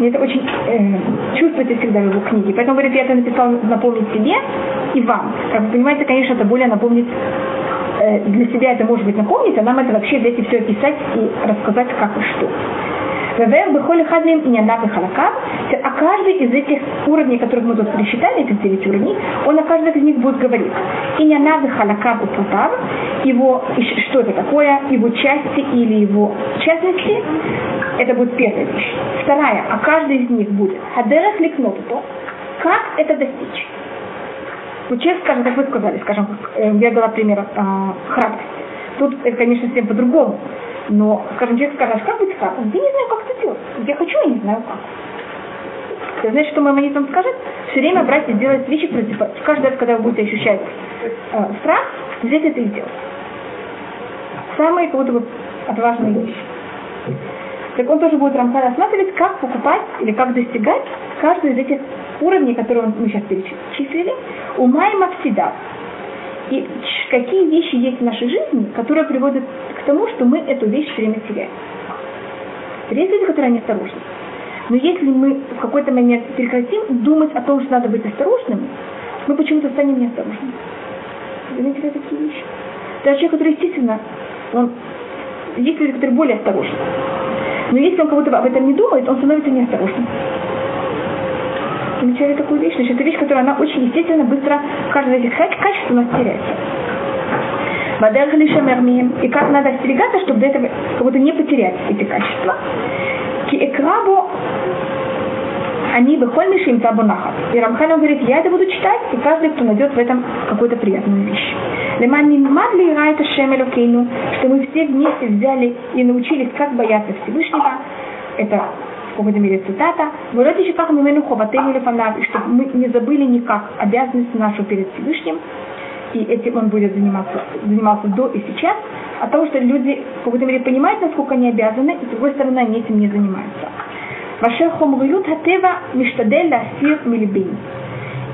И это очень э, чувствуете всегда в его книге. Поэтому, говорит, я это написал напомнить себе и вам. Как вы понимаете, конечно, это более напомнить э, для себя это может быть напомнить, а нам это вообще взять и все описать и рассказать как и что. Вевер бехоли хадим иняна халакав. А каждый из этих уровней, которых мы тут пересчитали, этих девять уровней, он на каждом из них будет говорить. Иняна халакав у путав, его, что это такое, его части или его частности, это будет первая вещь. Вторая, а каждый из них будет хадерах ликнот то, как это достичь. Вот человек скажем, как вы сказали, скажем, э, я дала пример э, храбрость. Тут конечно, всем по-другому. Но, скажем, человек скажет, как быть храбрым? Я не знаю, как это делать. Я хочу, я не знаю как. Ты знаешь, что мой монетон скажет? Все время брать и делать вещи против... Каждый раз, когда вы будете ощущать э, страх, взять это и делать. Самые как будто бы отважные вещи. Так он тоже будет Рамха рассматривать, как покупать или как достигать каждый из этих уровней, которые мы сейчас перечислили, ума и мавсида. И какие вещи есть в нашей жизни, которые приводят к тому, что мы эту вещь все время теряем. Люди, которые неосторожны. Но если мы в какой-то момент прекратим думать о том, что надо быть осторожным, мы почему-то станем неосторожными. Заметили такие вещи? Даже человек, который, естественно, он, есть люди, которые более осторожны. Но если он кого-то об этом не думает, он становится неосторожным. Замечали такую вещь? Значит, это вещь, которая она очень естественно, быстро, каждое из этих качеств у нас теряется. Бадер Халишамермием. И как надо остерегаться, чтобы до этого как будто не потерять эти качества. Ки экрабу они выхольны им табунахат. И Рамхан говорит, я это буду читать, и каждый, кто найдет в этом какую-то приятную вещь. Леман мадли райта шемелокейну, что мы все вместе взяли и научились, как бояться Всевышнего. Это в какой-то мере цитата, «Вырод еще как мимену хобатейну лефанав», и чтобы мы не забыли никак обязанность нашу перед Всевышним, и этим он будет заниматься, занимался до и сейчас, от того, что люди в какой-то мере понимают, насколько они обязаны, и с другой стороны, они этим не занимаются. Вашер хомриют хатева миштадель ласир милибин.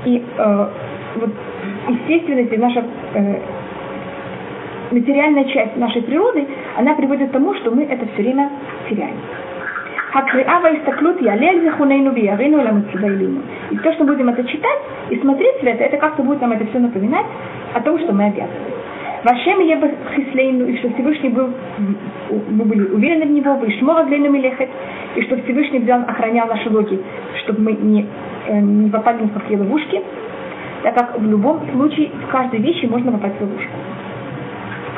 И э, вот естественность наша э, материальная часть нашей природы, она приводит к тому, что мы это все время теряем. הקריאה וההסתכלות יעלה על זיכרוננו וירינו אל המצווה И то, что будем это читать и смотреть в это, это как-то будет нам это все напоминать о том, что мы обязаны. Вашем еба хислейну, и что Всевышний был, мы были уверены в него, вы шмора длину мелехет, и что Всевышний взял, охранял наши логи, чтобы мы не, э, не попали ни в какие ловушки, так как в любом случае в каждой вещи можно попасть в ловушку.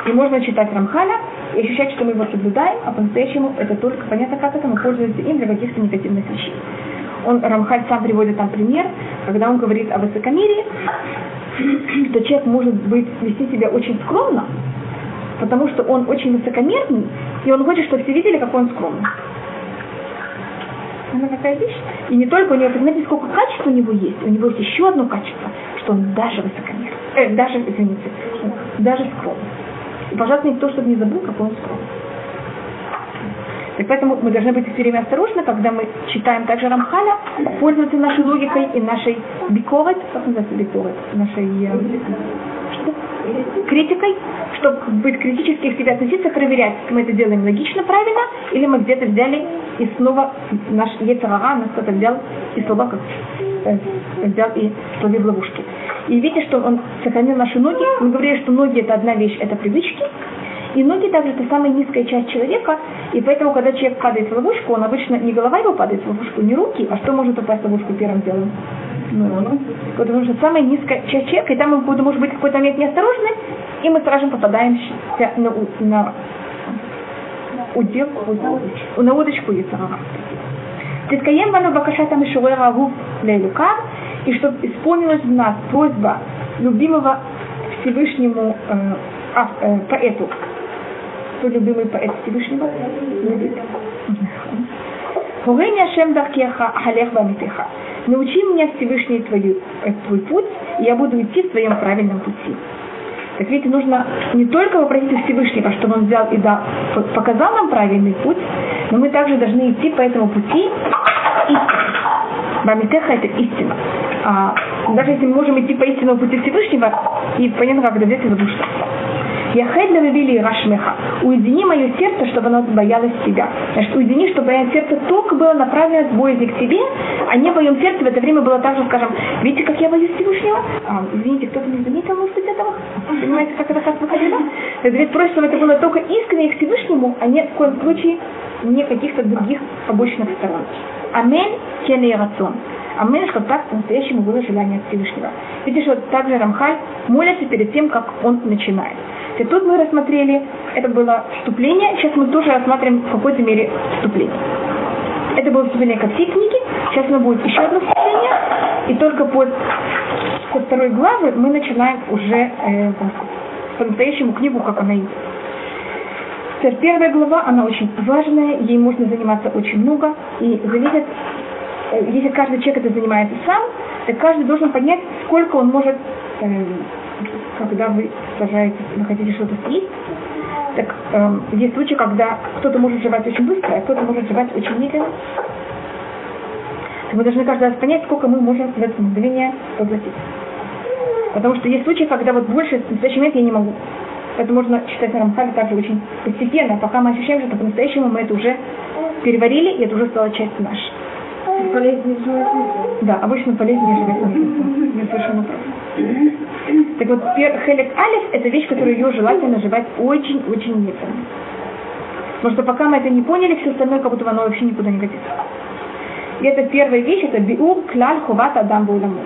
И можно читать Рамхаля и ощущать, что мы его соблюдаем, а по-настоящему это только понятно, как это мы пользуемся им для каких-то негативных вещей. Он, Рамхаль сам приводит там пример, когда он говорит о высокомерии, что человек может быть, вести себя очень скромно, потому что он очень высокомерный, и он хочет, чтобы все видели, какой он скромный. Она какая вещь. И не только у него, понимаете, сколько качеств у него есть. У него есть еще одно качество, что он даже высокомерный. Э, даже, извините, даже скромный. И, пожалуйста, никто, чтобы не забыл, какой он скромный. Так поэтому мы должны быть все время осторожны, когда мы читаем также Рамхаля, пользоваться нашей логикой и нашей бикорой, как называется бикорой, нашей э, что? критикой, чтобы быть критически к себе относиться, проверять, мы это делаем логично, правильно, или мы где-то взяли и снова наш Ецарара нас кто-то взял и слова как э, взял и словил ловушки. И видите, что он сохранил наши ноги. Мы говорили, что ноги это одна вещь, это привычки. И ноги также это самая низкая часть человека, и поэтому, когда человек падает в ловушку, он обычно не голова его падает в ловушку, не руки, а что может упасть в ловушку первым делом? Ну, потому что самая низкая часть человека, и там мы будем, может быть, какой-то момент неосторожны, и мы сразу попадаем на, на удел, на удочку Яцерара. Тискаем бану бакашата мишурера губ лейлукар, и чтобы исполнилась в нас просьба любимого Всевышнему э, а, э, поэту. Кто любимый поэт Всевышнего? Хурени Ашем Даркеха Халех Бамитеха. Научи меня Всевышний твою, э, твой путь, и я буду идти в твоем правильном пути. Так видите, нужно не только попросить у Всевышнего, чтобы он взял и дал, показал нам правильный путь, но мы также должны идти по этому пути истины. Бамитеха это истина. А, даже если мы можем идти по истинному пути Всевышнего, и понятно, как это взять и заблуждаться. Я хедна вывели рашмеха. Уедини мое сердце, чтобы оно боялось тебя. Значит, уедини, чтобы мое сердце только было направлено с боязни к тебе, а не в моем сердце в это время было так же, скажем, видите, как я боюсь Всевышнего? А, извините, кто-то не заметил, может быть, этого? Понимаете, как это так выходило? Это ведь просит, чтобы это было только искренне к Всевышнему, а не в коем случае не каких-то других побочных сторон. Аминь, кене рацион. Аминь, чтобы так по-настоящему было желание Всевышнего. Видишь, вот также Рамхаль молится перед тем, как он начинает. И тут мы рассмотрели, это было вступление, сейчас мы тоже рассматриваем в какой-то мере вступление. Это было вступление ко всей книге, сейчас у нас будет еще одно вступление, и только под, со второй главы мы начинаем уже э, по-настоящему книгу, как она идет. Теперь первая глава, она очень важная, ей можно заниматься очень много, и зависит, э, если каждый человек это занимается сам, то каждый должен понять, сколько он может э, когда вы сажаетесь, вы хотите что-то съесть, так э, есть случаи, когда кто-то может жевать очень быстро, а кто-то может жевать очень медленно. мы должны каждый раз понять, сколько мы можем в это мгновение поглотить. Потому что есть случаи, когда вот больше в настоящий момент я не могу. Это можно читать на Рамхале также очень постепенно, пока мы ощущаем, что по-настоящему мы это уже переварили, и это уже стало часть наша. Полезнее жевать Да, обычно полезнее жевать Не совершенно прав. Так вот, хелек алиф – это вещь, которую ее желательно жевать очень-очень медленно. Потому что пока мы это не поняли, все остальное как будто оно вообще никуда не годится. И это первая вещь, это биур кляль хуват адам бауламу.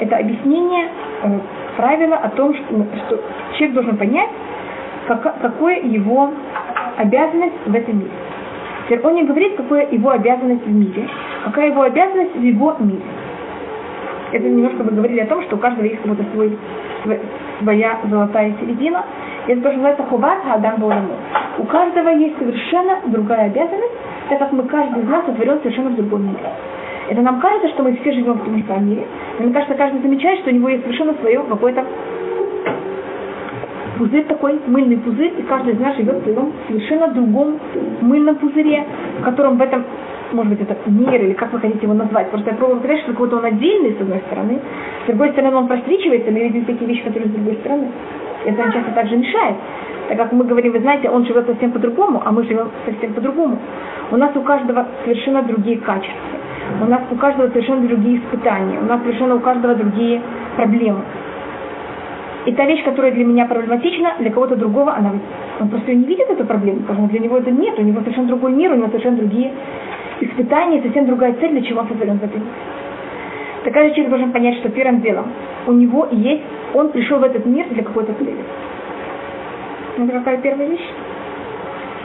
Это объяснение э, правила о том, что, ну, что человек должен понять, как, какое его обязанность в этом мире. Теперь он не говорит, какая его обязанность в мире, какая его обязанность в его мире. Это немножко мы говорили о том, что у каждого есть какой-то свой, своя золотая середина. И это тоже называется хуват адам У каждого есть совершенно другая обязанность, так как мы каждый из нас сотворен совершенно в другом мире. Это нам кажется, что мы все живем в том же мире, но мне кажется, каждый замечает, что у него есть совершенно свое какое-то пузырь такой, мыльный пузырь, и каждый из нас живет в своем совершенно другом мыльном пузыре, в котором в этом, может быть, это мир, или как вы хотите его назвать. Просто я пробую сказать, что какой-то он отдельный, с одной стороны, с другой стороны, он простричивается, мы видим такие вещи, которые с другой стороны. Это нам часто также мешает. Так как мы говорим, вы знаете, он живет совсем по-другому, а мы живем совсем по-другому. У нас у каждого совершенно другие качества. У нас у каждого совершенно другие испытания. У нас совершенно у каждого другие проблемы. И та вещь, которая для меня проблематична, для кого-то другого, она, он просто не видит эту проблему, потому что для него это нет, у него совершенно другой мир, у него совершенно другие испытания, совсем другая цель, для чего он сотворен в этом мире. Такая же человек должен понять, что первым делом у него есть, он пришел в этот мир для какой-то цели. Это какая первая вещь?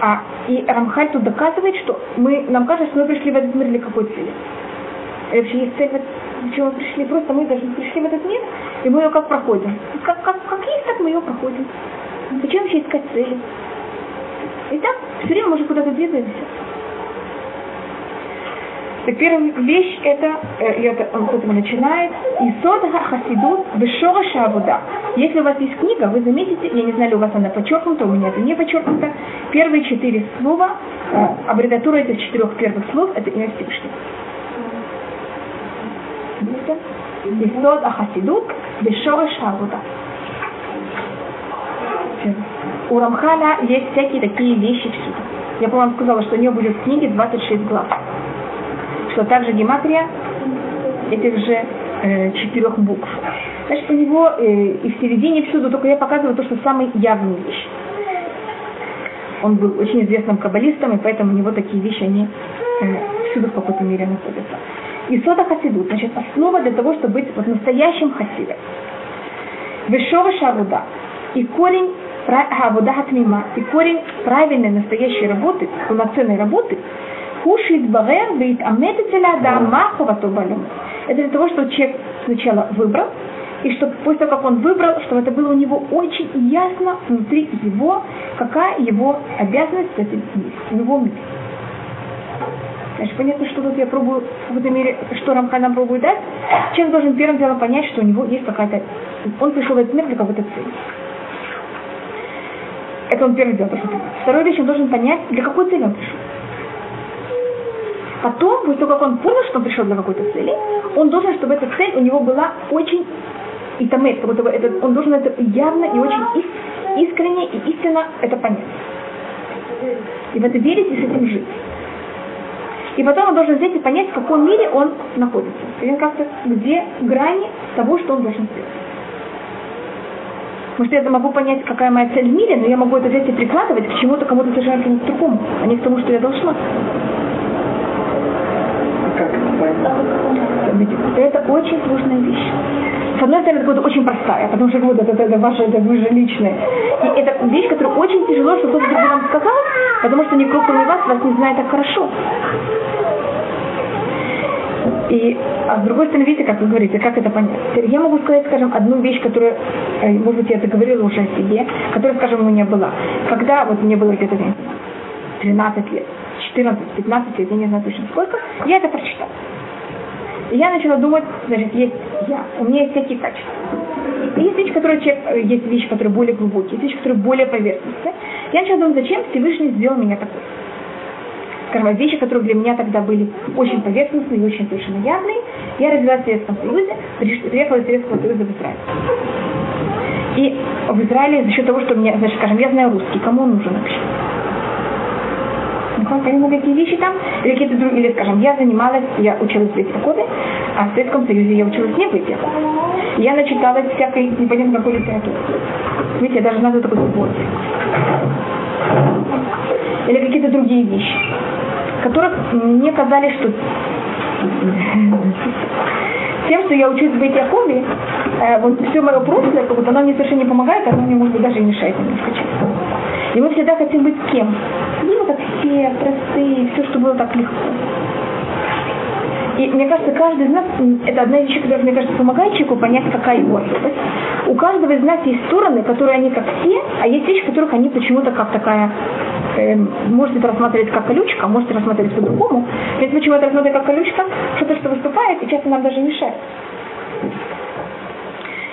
А, и Рамхаль тут доказывает, что мы, нам кажется, что мы пришли в этот мир для какой цели. И вообще есть цель, для чего мы пришли. Просто мы даже пришли в этот мир, и мы ее как проходим. Как, как, как есть, так мы ее проходим. Зачем вообще искать цели? И так все время мы же куда-то двигаемся. Так первая вещь это, э, это с этого начинает. Исод хасидут бешора шавуда. Если у вас есть книга, вы заметите, я не знаю, у вас она подчеркнута, у меня это не подчеркнуто. Первые четыре слова, э, аббревиатура этих четырех первых слов, это имя Всевышнего. Исод Ахасидут Бешора Шавуда. У Рамхана есть всякие такие вещи всюду. Я, по-моему, сказала, что у нее будет в книге 26 глав. Что также гематрия этих же э, четырех букв. Значит, у него э, и в середине всюду, только я показываю то, что самые явные вещи. Он был очень известным каббалистом, и поэтому у него такие вещи, они э, всюду в какой-то мере находятся. И сода хасидут, значит, основа для того, чтобы быть вот настоящим хасидом. Вешова шавуда. И корень Авуда Хатмима, и корень правильной настоящей работы, полноценной работы, хушит багер бит аметателя да маховато балюм. Это для того, чтобы человек сначала выбрал, и чтобы после того, как он выбрал, чтобы это было у него очень ясно внутри его, какая его обязанность в этом мире, в его мире. Значит, понятно, что тут я пробую, в какой-то мере, что Рамхан нам пробует дать. Человек должен первым делом понять, что у него есть какая-то... Он пришел в этот мир для какой-то цели. Это он первый дело должен понять. Второй вещь, он должен понять, для какой цели он пришел. Потом, после того, как он понял, что он пришел для какой-то цели, он должен, чтобы эта цель у него была очень и как будто бы это, он должен это явно и очень искренне и истинно это понять. И в это верить и с этим жить. И потом он должен взять и понять, в каком мире он находится. И как-то где грани того, что он должен сделать. Может, я могу понять, какая моя цель в мире, но я могу это взять и прикладывать к чему-то, кому-то совершенно другому, а не к тому, что я должна. Это очень сложная вещь. С одной стороны, это очень простая, потому что вот это, это, это ваше, это вы же личное. И это вещь, которую очень тяжело, что кто-то вам сказал, потому что никто, кроме вас, вас не знает так хорошо. И, а с другой стороны, видите, как вы говорите, как это понять? Я могу сказать, скажем, одну вещь, которую, э, может быть, я это говорила уже о себе, которая, скажем, у меня была. Когда вот мне было где-то 13 лет, 14-15 лет, я не знаю точно сколько, я это прочитала. И я начала думать, значит, есть я, у меня есть всякие качества. И есть вещи, которые э, есть вещи, которые более глубокие, есть вещи, которые более поверхностные. Я начала думать, зачем Всевышний сделал меня такой скажем, вещи, которые для меня тогда были очень поверхностные и очень совершенно явные. Я родилась в Советском Союзе, приехала из Советского Союза в Израиль. И в Израиле за счет того, что мне, значит, скажем, я знаю русский, кому он нужен вообще? Ну, как, какие вещи там, или какие-то другие, или, скажем, я занималась, я училась в Литвакоде, а в Советском Союзе я училась не в Литве. Я начиталась всякой непонятно какой литературы. Видите, я даже знаю, такое любовь. Или какие-то другие вещи которых мне казались, что тем, что я учусь в Бейт-Якове, э, вот все мое прошлое, как будто оно мне совершенно не помогает, оно мне, может быть, даже и мешает немножко. И мы всегда хотим быть кем? Ну, как все, все, что было так легко. И мне кажется, каждый из нас, это одна вещь, которая, мне кажется, помогает человеку понять, какая его особенность. У каждого из нас есть стороны, которые они как все, а есть вещи, которых они почему-то как такая э, можете это рассматривать как колючка, можете рассматривать по-другому. Ведь почему это рассматривать как колючка? Что-то, что выступает, и часто нам даже мешает.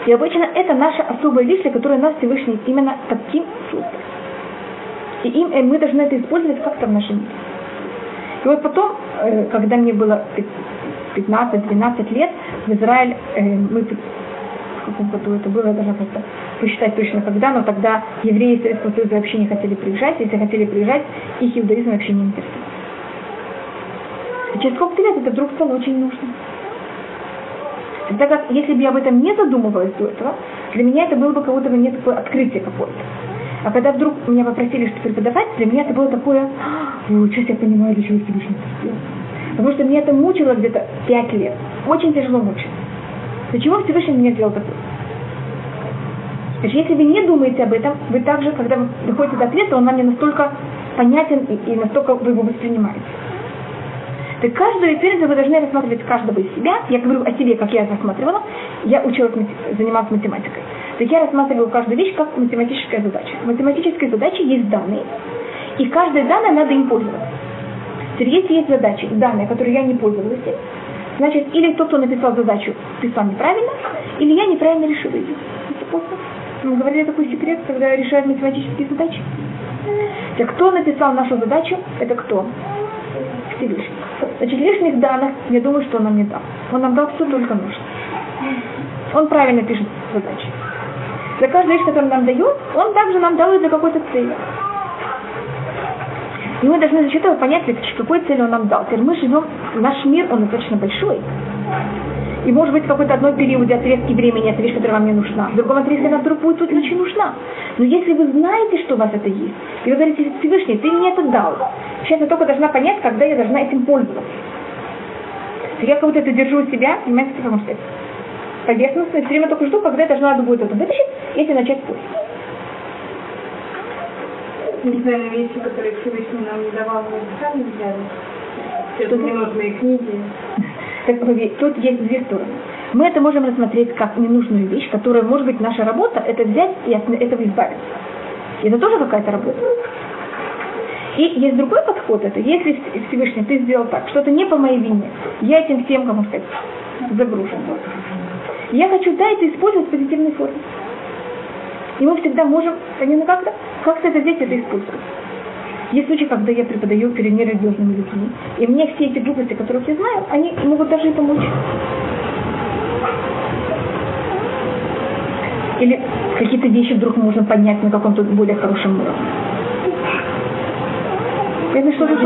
И обычно это наша особая вещь, для которой нас Всевышний именно таким создал. И им, э, мы должны это использовать как-то в нашем мире. И вот потом, э, когда мне было 15-12 лет, в Израиль э, мы в каком году это было, я должна просто посчитать точно когда, но тогда евреи Советского Союза вообще не хотели приезжать, если хотели приезжать, их иудаизм вообще не интересовал. Через сколько лет это вдруг стало очень нужно. Так как, если бы я об этом не задумывалась до этого, для меня это было бы как будто бы не такое открытие какое-то. А когда вдруг меня попросили что преподавать, для меня это было такое, вот сейчас я понимаю, для чего Всевышний это. Потому что меня это мучило где-то пять лет. Очень тяжело мучить. Для чего Всевышний меня сделал такое? Значит, если вы не думаете об этом, вы также, когда вы доходите до ответа, он нам не настолько понятен и, и настолько вы его воспринимаете. Так каждую экспerience вы должны рассматривать каждого из себя. Я говорю о себе, как я рассматривала. Я училась, занималась математикой. Так я рассматриваю каждую вещь как математическая задача. В математической задаче есть данные. И каждая данная надо им пользоваться. Теперь, если есть задачи, данные, которые я не пользовалась, значит, или тот, кто написал задачу, писал неправильно, или я неправильно решила ее. Мы говорили такой секрет, когда решают математические задачи. Так кто написал нашу задачу, это кто? Всевышний. Значит, лишних данных, я думаю, что он нам не дал. Он нам дал все только нужно. Он правильно пишет задачи. За каждую вещь, которую он нам дает, он также нам дал для какой-то цели. И мы должны за этого понять, какой цель он нам дал. Теперь мы живем, наш мир, он достаточно большой. И может быть в какой-то одной периоде отрезки времени это вещь, которая вам не нужна. В другом отрезке она вдруг будет очень нужна. Но если вы знаете, что у вас это есть, и вы говорите, Всевышний, ты мне это дал. Сейчас я только должна понять, когда я должна этим пользоваться. Я как будто это держу у себя, понимаете, потому что поверхностно, все время только жду, когда я должна будет это вытащить, и начать путь. Наверное, вещи, которые Всевышний нам не давал, мы сами взяли. Все ненужные книги. Так, тут есть две стороны. Мы это можем рассмотреть как ненужную вещь, которая, может быть, наша работа, это взять и от этого избавиться. Это тоже какая-то работа. И есть другой подход, это если Всевышний ты сделал так, что-то не по моей вине, я этим всем, как можно сказать, загружен. Я хочу, да, это использовать в позитивной форме. И мы всегда можем, именно как-то, как-то это здесь это использовать. Есть случаи, когда я преподаю перед нерелигиозными людьми, и мне все эти глупости, которых я знаю, они могут даже и помочь. Или какие-то вещи вдруг можно поднять на каком-то более хорошем уровне. Это что-то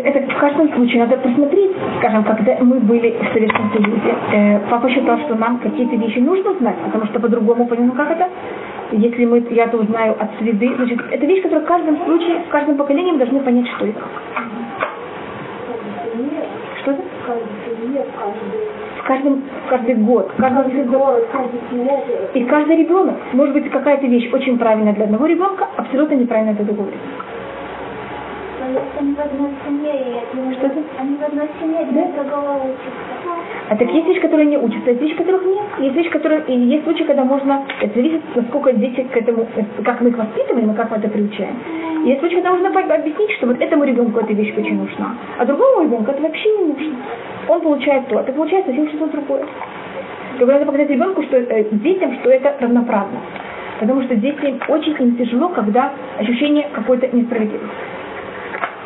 это в каждом случае надо посмотреть, скажем, когда мы были в Советском Союзе, э, папа считал, что нам какие-то вещи нужно знать, потому что по-другому понял, ну как это? Если мы, я то узнаю от среды, значит, это вещь, которую в каждом случае, в каждом поколении мы должны понять, что это. Что это? В каждом, каждый год, каждый год. И каждый ребенок, может быть, какая-то вещь очень правильная для одного ребенка, абсолютно неправильная для другого ребенка. Они в одной семье, и Что это? Они в одной семье, Да? другого учатся. А так есть вещи, которые не учатся, есть вещи, которых нет. Есть вещи, которые, и есть случаи, когда можно, это зависит, насколько дети к этому, как мы их воспитываем и как мы это приучаем. И есть случаи, когда по- объяснить, что вот этому ребенку эта вещь очень нужна, а другому ребенку это вообще не нужно. Он получает то, а ты получаешь совсем что-то другое. Только надо показать ребенку, что э, детям, что это равноправно. Потому что детям очень им тяжело, когда ощущение какой-то несправедливости.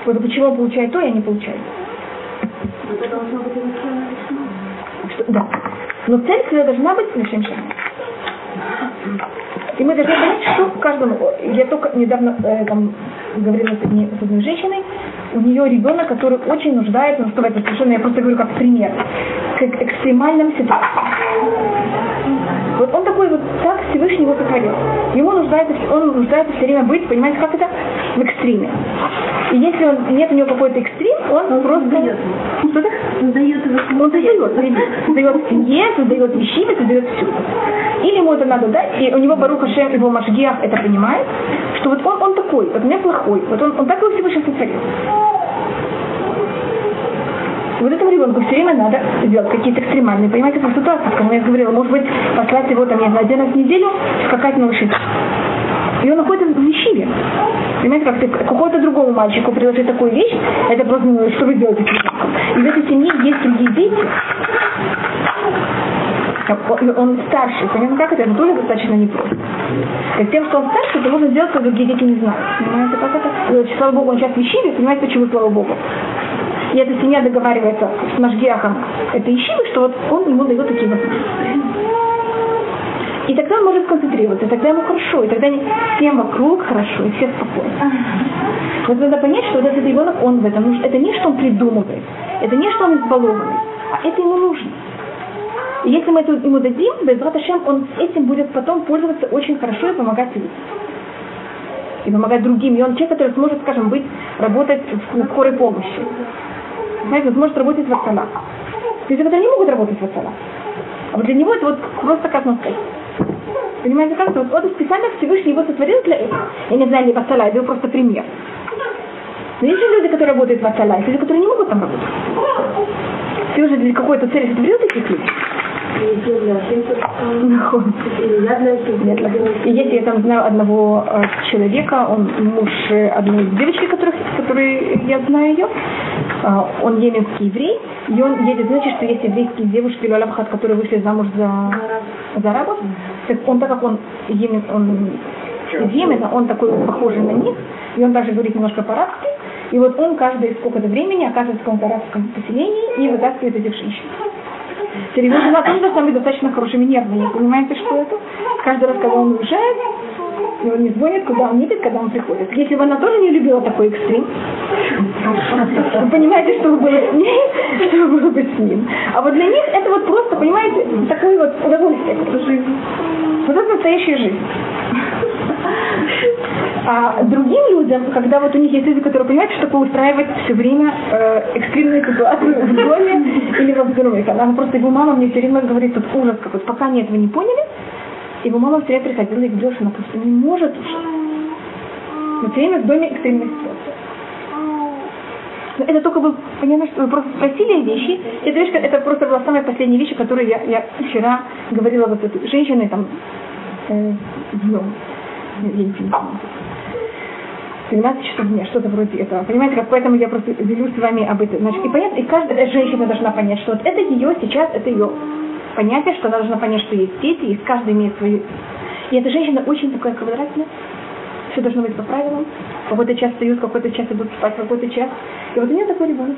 Вот почему получает то, я не получаю. Это должно быть. Что, да. Но цель всегда должна быть шагом. И мы должны понять, что каждому... Я только недавно э, там, говорила с, одни- с одной женщиной, у нее ребенок, который очень нуждается, ну что это совершенно, я просто говорю как пример, к экстремальным ситуациям. Вот он такой вот так Всевышний его сотворил. Ему нуждается, он нуждается все время быть, понимаете, как это? В экстриме. И если он, нет у него какой-то экстрим, он, просто... Что это? Он дает его Он создает, создает в семье, создает вещами, создает все. Или ему это надо дать, и у него Баруха Шем, его Машгиах это понимает, что вот он, он такой, вот у меня плохой, вот он, он так его Всевышний сотворил. Вот этому ребенку все время надо сделать какие-то экстремальные, понимаете, ситуации, как я говорила, может быть, послать его там, я знаю, один раз в неделю скакать на лошади. И он находится в Ешиве. Понимаете, как ты какому-то другому мальчику предложить такую вещь, это просто, ну, что вы делаете с ребенком. И в этой семье есть другие дети. Он старший, понимаете, как это? Это тоже достаточно непросто. И тем, что он старший, это можно сделать, когда другие дети не знают. Понимаете, как это? Слава Богу, он сейчас в Ешиве, понимаете, почему, слава Богу? И эта семья договаривается с Машгиахом этой Ишивы, что вот он ему дает такие возможности. И тогда он может сконцентрироваться, и тогда ему хорошо, и тогда всем вокруг хорошо, и все спокойно. Вот надо понять, что вот этот ребенок, он в этом нужен. Это не что он придумывает, это не что он избалованный, а это ему нужно. И если мы это ему дадим, без Раташем, он этим будет потом пользоваться очень хорошо и помогать людям. И помогать другим. И он человек, который сможет, скажем, быть, работать в скорой помощи. Он сможет работать в Ацалах. Люди, которые не могут работать в Ацалах. А вот для него это вот просто как на Понимаете, как это? Вот, вот специально Всевышний его сотворил для этого. Я не знаю, не в Ацала, это просто пример. Но есть же люди, которые работают в есть люди, которые не могут там работать. Всевышний для какой-то цели сотворил таких людей. И если я там знаю одного э, человека, он муж одной девочки, которых, которые я знаю ее, э, он еменский еврей, и он едет, значит, что есть еврейские девушки Лалабхат, которые вышли замуж за, за арабов, так он, так как он, емен, он из Йемена, он такой похожий на них, и он также говорит немножко по-арабски, и вот он каждое сколько-то времени оказывается в каком-то арабском поселении и вытаскивает этих женщин. Его жена тоже должна быть достаточно хорошими нервами. Понимаете, что это? Каждый раз, когда он уезжает, и он не звонит, куда он едет, когда он приходит. Если бы она тоже не любила такой экстрим, вы понимаете, что было с ней, что было бы с ним. А вот для них это вот просто, понимаете, такое вот удовольствие. Вот это настоящая жизнь. А другим людям, когда вот у них есть люди, которые понимают, что такое устраивать все время э, экстремные ситуации в доме или во здоровье. Она просто, его мама мне все время говорит, тут ужас какой пока они этого не поняли, его мама все время приходила и говорила, что она просто не может уже. Но все время в доме экстремные ситуации. Но это только был, понимаешь, что вы просто спросили вещи. Это, вещь, это просто была самая последняя вещь, которую я, я вчера говорила вот этой женщине там э, днем. 12 часов дня, что-то вроде этого. Понимаете, как поэтому я просто делюсь с вами об этом. Значит, и понятно, и каждая женщина должна понять, что вот это ее сейчас, это ее понятие, что она должна понять, что есть дети, и каждый имеет свою. И эта женщина очень такая квадратная, все должно быть по правилам. Какой-то час встают, какой-то час идут спать, какой-то час. И вот у нее такой ребенок.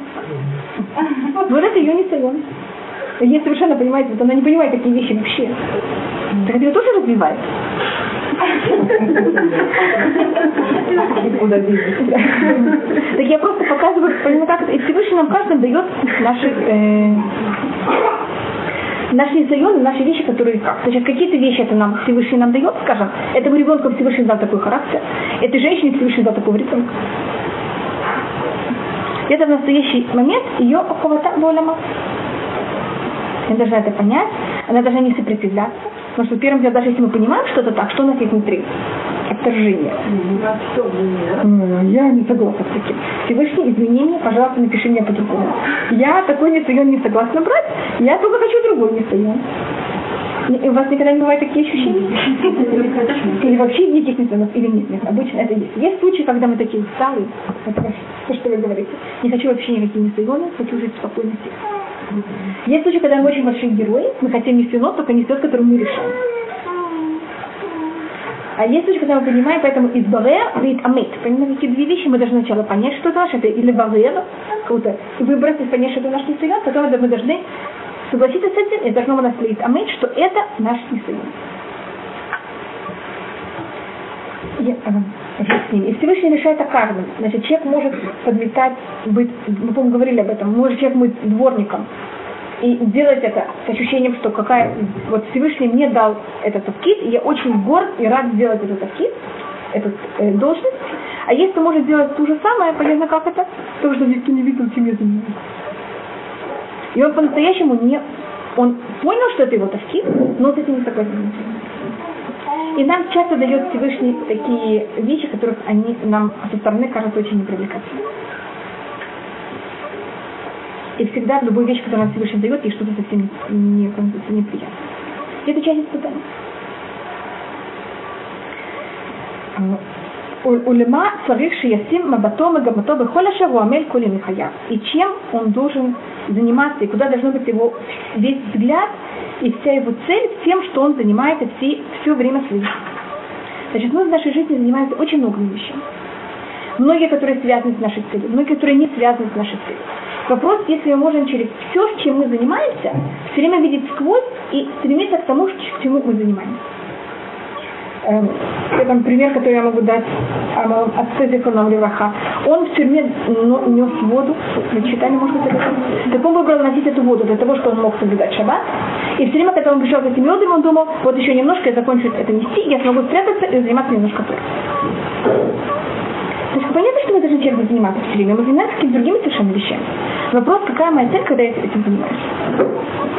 Вот это ее не сон. Ей совершенно понимаете, вот она не понимает такие вещи вообще. Так это ее тоже развивает. Так я просто показываю, понимаете, как это. И Всевышний нам каждым дает наши э, наши несоюзы, наши вещи, которые как. Значит, какие-то вещи это нам Всевышний нам дает, скажем, этому ребенку Всевышний дал такой характер, этой женщине Всевышний дал такого ребенка. Это в настоящий момент ее околота болема. Она должна это понять, она должна не сопротивляться, Потому что первым делом, даже если мы понимаем, что это так, что у нас есть внутри? Отторжение. Я не согласна с таким. Всевышние изменения, пожалуйста, напиши мне по-другому. Я такой несоен не согласна брать, я только хочу другой несоен. У вас никогда не бывает такие ощущения? Или вообще никаких несоенов? Или нет? Нет, обычно это есть. Есть случаи, когда мы такие усталые, это то, что вы говорите. Не хочу вообще никакие несоены, хочу жить в спокойности. Есть случаи, когда мы очень большие герои, мы хотим не нот, только не несет, который мы решаем. А есть случаи, когда мы понимаем, поэтому из барер вид амит. Понимаете, эти две вещи мы должны сначала понять, что это наше, это или барер, круто, и выбрать и понять, что это наш несоюз, потом мы должны согласиться с этим, и должно у нас лить амит, что это наш несоюз. С ним. И Всевышний решает о каждом. Значит, человек может подметать, быть, мы, по говорили об этом, может человек быть дворником, и делать это с ощущением, что какая вот Всевышний мне дал этот тафкит, и я очень горд и рад сделать этот тафкит, эту э, должность. А если может сделать то же самое, понятно, как это, то, что никто не видел, чем я занимаюсь. И он по-настоящему не... Он понял, что это его тафкит, но с этим не согласен. И нам часто дает Всевышний такие вещи, которых они нам со стороны кажутся очень непривлекательными. И всегда в любой вещи, которую нам Всевышний дает, есть что-то совсем не, неприятное. Это часть испытания. Улема царих шиясим мабато мегамато бехоля шагуамель коли михая. И чем он должен заниматься, и куда должно быть его весь взгляд, и вся его цель тем, что он занимается все, все время своей жизни. Значит, мы в нашей жизни занимаемся очень многими вещами. Многие, которые связаны с нашей целью, многие, которые не связаны с нашей целью. Вопрос, если мы можем через все, чем мы занимаемся, все время видеть сквозь и стремиться к тому, к чему мы занимаемся. Эм, это пример, который я могу дать Зихоном Леваха. Он в тюрьме нес воду, вы читали, может быть, это? Так он выбрал носить эту воду для того, чтобы он мог соблюдать шаббат. И все время, когда он пришел с этим йодом, он думал, вот еще немножко я закончу это нести, я смогу спрятаться и заниматься немножко тоже. Есть понятно, что мы должны чем-то заниматься все время, мы занимаемся какими-то другими совершенно вещами. Вопрос, какая моя цель, когда я этим занимаюсь.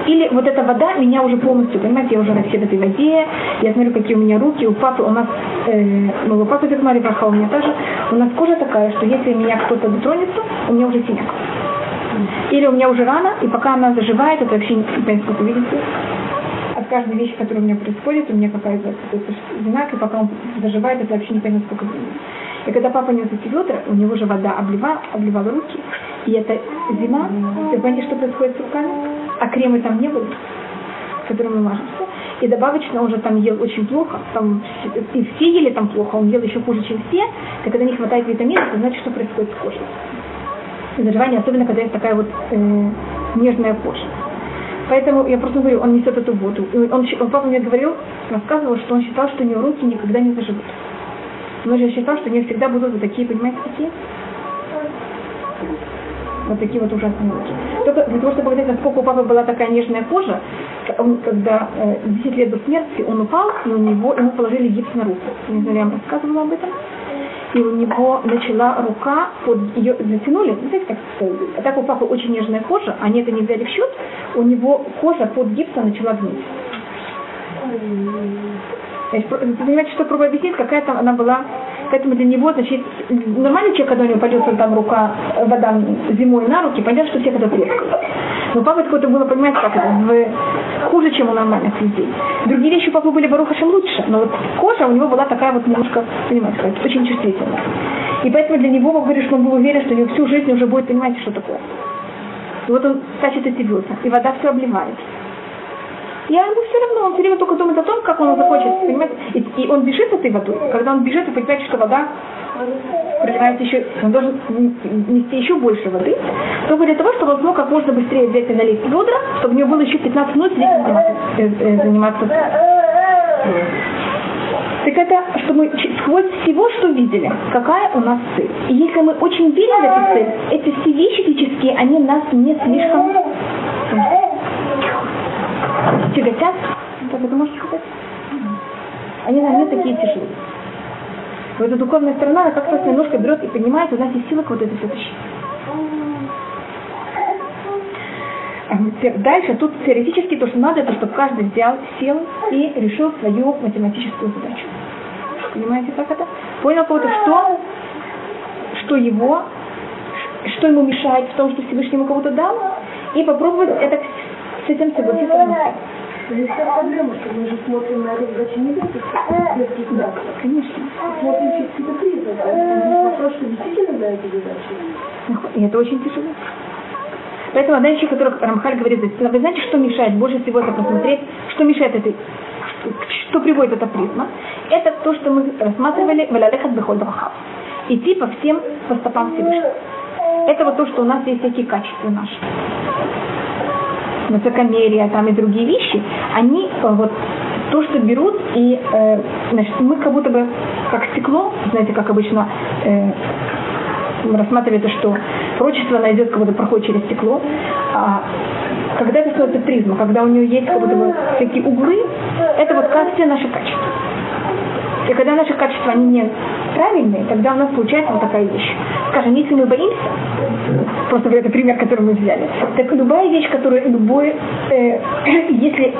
Или вот эта вода меня уже полностью, понимаете, я уже на все в этой воде, я смотрю, какие у меня руки, у папы, у нас, э, у папы Зигмари Браха, у меня тоже, у нас кожа такая, что если меня кто-то дотронется, у меня уже синяк. Или у меня уже рана, и пока она заживает, это вообще не понятно, сколько видите, от каждой вещи, которая у меня происходит, у меня какая-то знак, и пока он заживает, это вообще не понятно, сколько времени. И когда папа нес эти ведра, у него же вода обливала, обливала руки, и это зима, вы понимаете, что происходит с руками? А крема там не было, которым мы мажемся. И добавочно он же там ел очень плохо, там и все ели там плохо, он ел еще хуже, чем все, и когда не хватает витаминов, это значит, что происходит с кожей. Заживание, особенно когда есть такая вот э, нежная кожа. Поэтому я просто говорю, он несет эту воду. И он, он, папа мне говорил, рассказывал, что он считал, что у него руки никогда не заживут. Но же считал, что они всегда будут вот такие, понимаете, такие? Вот такие вот ужасные руки. Только для того, чтобы показать, насколько у папы была такая нежная кожа, он, когда э, 10 лет до смерти он упал, и у него, ему положили гипс на руку. Не знаю, я вам рассказывала об этом. И у него начала рука, под ее затянули, ну, знаете, как а так у папы очень нежная кожа, они это не взяли в счет, у него кожа под гипсом начала гнить. Понимаете, что пробую объяснить, какая там она была. Поэтому для него, значит, нормальный человек, когда у него пойдет там рука, вода зимой на руки, понятно, что все это трескают. Но папа какое-то было, понимаете, как это, в, хуже, чем у нормальных людей. Другие вещи у папы были барухашем лучше, но вот кожа у него была такая вот немножко, понимаете, как, очень чувствительная. И поэтому для него, говорит, что он был уверен, что у него всю жизнь уже будет, понимаете, что такое. И вот он тащит эти ведра, и вода все обливает. Я ему все равно, он все время только думает о том, как он захочет, понимаете? И, и он бежит этой водой. Когда он бежит, вы понимаете, что вода проливается еще, он должен нести еще больше воды, только для того, чтобы он смог как можно быстрее взять и налить ведра, чтобы у него было еще 15 минут заниматься, э, э, заниматься. Так это, что мы сквозь всего, что видели, какая у нас цель. И если мы очень верим в эту цель, эти все вещи физические, они нас не слишком тяготят, как вы можете сказать? Они нам не такие тяжелые. Вот эта духовная сторона, она как-то немножко берет и поднимает, у нас есть сила вот это все тащить. Дальше тут теоретически то, что надо, это чтобы каждый взял, сел и решил свою математическую задачу. Понимаете, как это? Понял кого-то, что, что его, что ему мешает в том, что Всевышний ему кого-то дал, и попробовать это с этим согласиться. Здесь вся проблема, что мы же смотрим на задачу не только да, конечно. Смотрим через какие-то признаки. Вопрос, что действительно на эту задачу. И это очень тяжело. Поэтому одна вещь, которую Рамхаль говорит, вы знаете, что мешает больше всего это посмотреть, что мешает этой, что приводит эта призма? Это то, что мы рассматривали в Алалехат Бехоль Идти по всем по стопам Всевышнего. Это вот то, что у нас есть всякие качества наши высокомерие там и другие вещи, они э, вот то, что берут, и э, значит, мы как будто бы как стекло, знаете, как обычно э, рассматривается, что прочество найдет, как будто проходит через стекло, а когда это становится призма, когда у нее есть как будто бы такие углы, это вот как все наши качества. И когда наши качества, они не правильные, тогда у нас получается вот такая вещь. Скажем, если мы боимся, просто это пример, который мы взяли, так любая вещь, которая, любой, э, если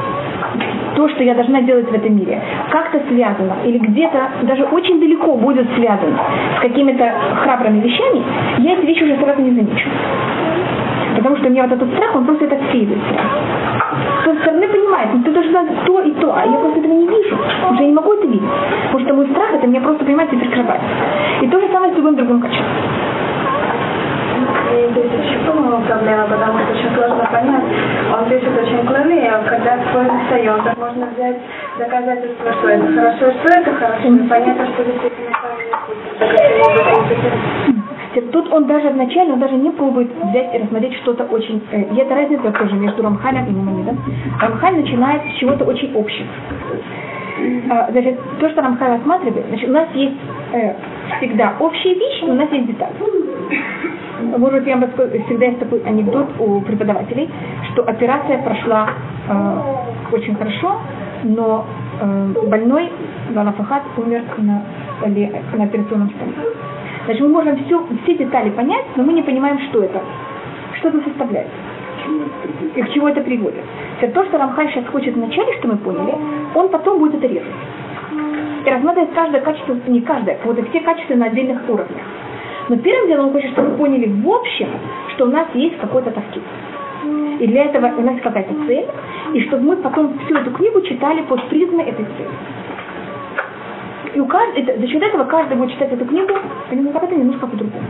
то, что я должна делать в этом мире, как-то связано, или где-то даже очень далеко будет связано с какими-то храбрыми вещами, я эти вещи уже сразу не замечу. Потому что у меня вот этот страх, он просто это отсеивает С стороны понимает, ну ты должна то и то, а я просто этого не вижу. Уже не могу это видеть. Потому что мой страх это мне просто, понимаете, перекрывает. И то же самое с любым другим качеством. И здесь по-моему проблема, потому что очень сложно понять. Он пишет очень клонные, а когда спор встает, так можно взять доказательства, что это хорошо, что это хорошо, и понятно, что действительно Тут он даже вначале, он даже не пробует взять и рассмотреть что-то очень... Э, и это разница тоже между Рамхалем и Мамамидом. Рамхаль начинает с чего-то очень общего. А, значит, то, что Рамхаль рассматривает, значит, у нас есть э, всегда общие вещи, но у нас есть детали. Может я вам всегда есть такой анекдот у преподавателей, что операция прошла э, очень хорошо, но э, больной Галафахат умер на, на операционном столе. Значит, мы можем все, все детали понять, но мы не понимаем, что это, что это составляет и к чему это приводит. Это то, что Рамхаль сейчас хочет вначале, что мы поняли, он потом будет это резать. И рассматривать каждое качество, не каждое, вот все качества на отдельных уровнях. Но первым делом он хочет, чтобы мы поняли в общем, что у нас есть какой-то тафкид. И для этого у нас какая-то цель, и чтобы мы потом всю эту книгу читали под призмой этой цели. И у каждого, это, за счет этого каждый будет читать эту книгу, понимаете, как это немножко по-другому.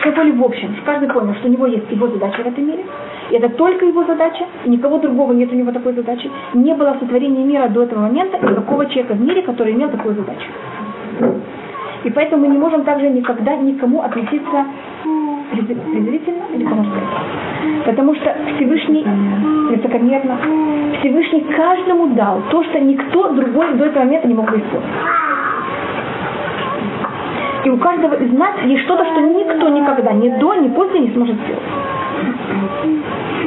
Все поняли в общем, каждый понял, что у него есть его задача в этом мире, и это только его задача, и никого другого нет у него такой задачи. Не было сотворения мира до этого момента никакого человека в мире, который имел такую задачу. И поэтому мы не можем также никогда никому относиться презрительно или положительно. Потому что Всевышний высокомерно, Всевышний каждому дал то, что никто другой до этого момента не мог бы использовать. И у каждого из нас есть что-то, что никто никогда, ни до, ни после не сможет сделать.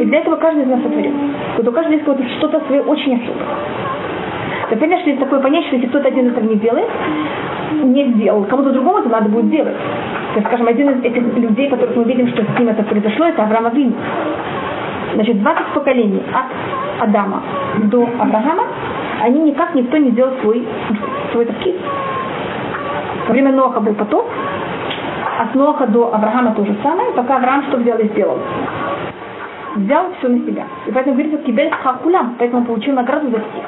И для этого каждый из нас сотворен. Вот у каждого есть что-то свое очень особое. Что есть такое понятие, что если кто-то один этого не делает, не сделал, кому-то другому это надо будет делать. То есть, скажем, один из этих людей, которых мы видим, что с ним это произошло, это Авраам Авин. Значит, 20 поколений от Адама до Авраама, они никак никто не делал свой, свой тафкид. Во время Ноха был потоп, а с Ноха до Авраама то же самое, пока Авраам что взял и сделал? Взял все на себя. И поэтому говорится, кибель хакулям, поэтому получил награду за всех.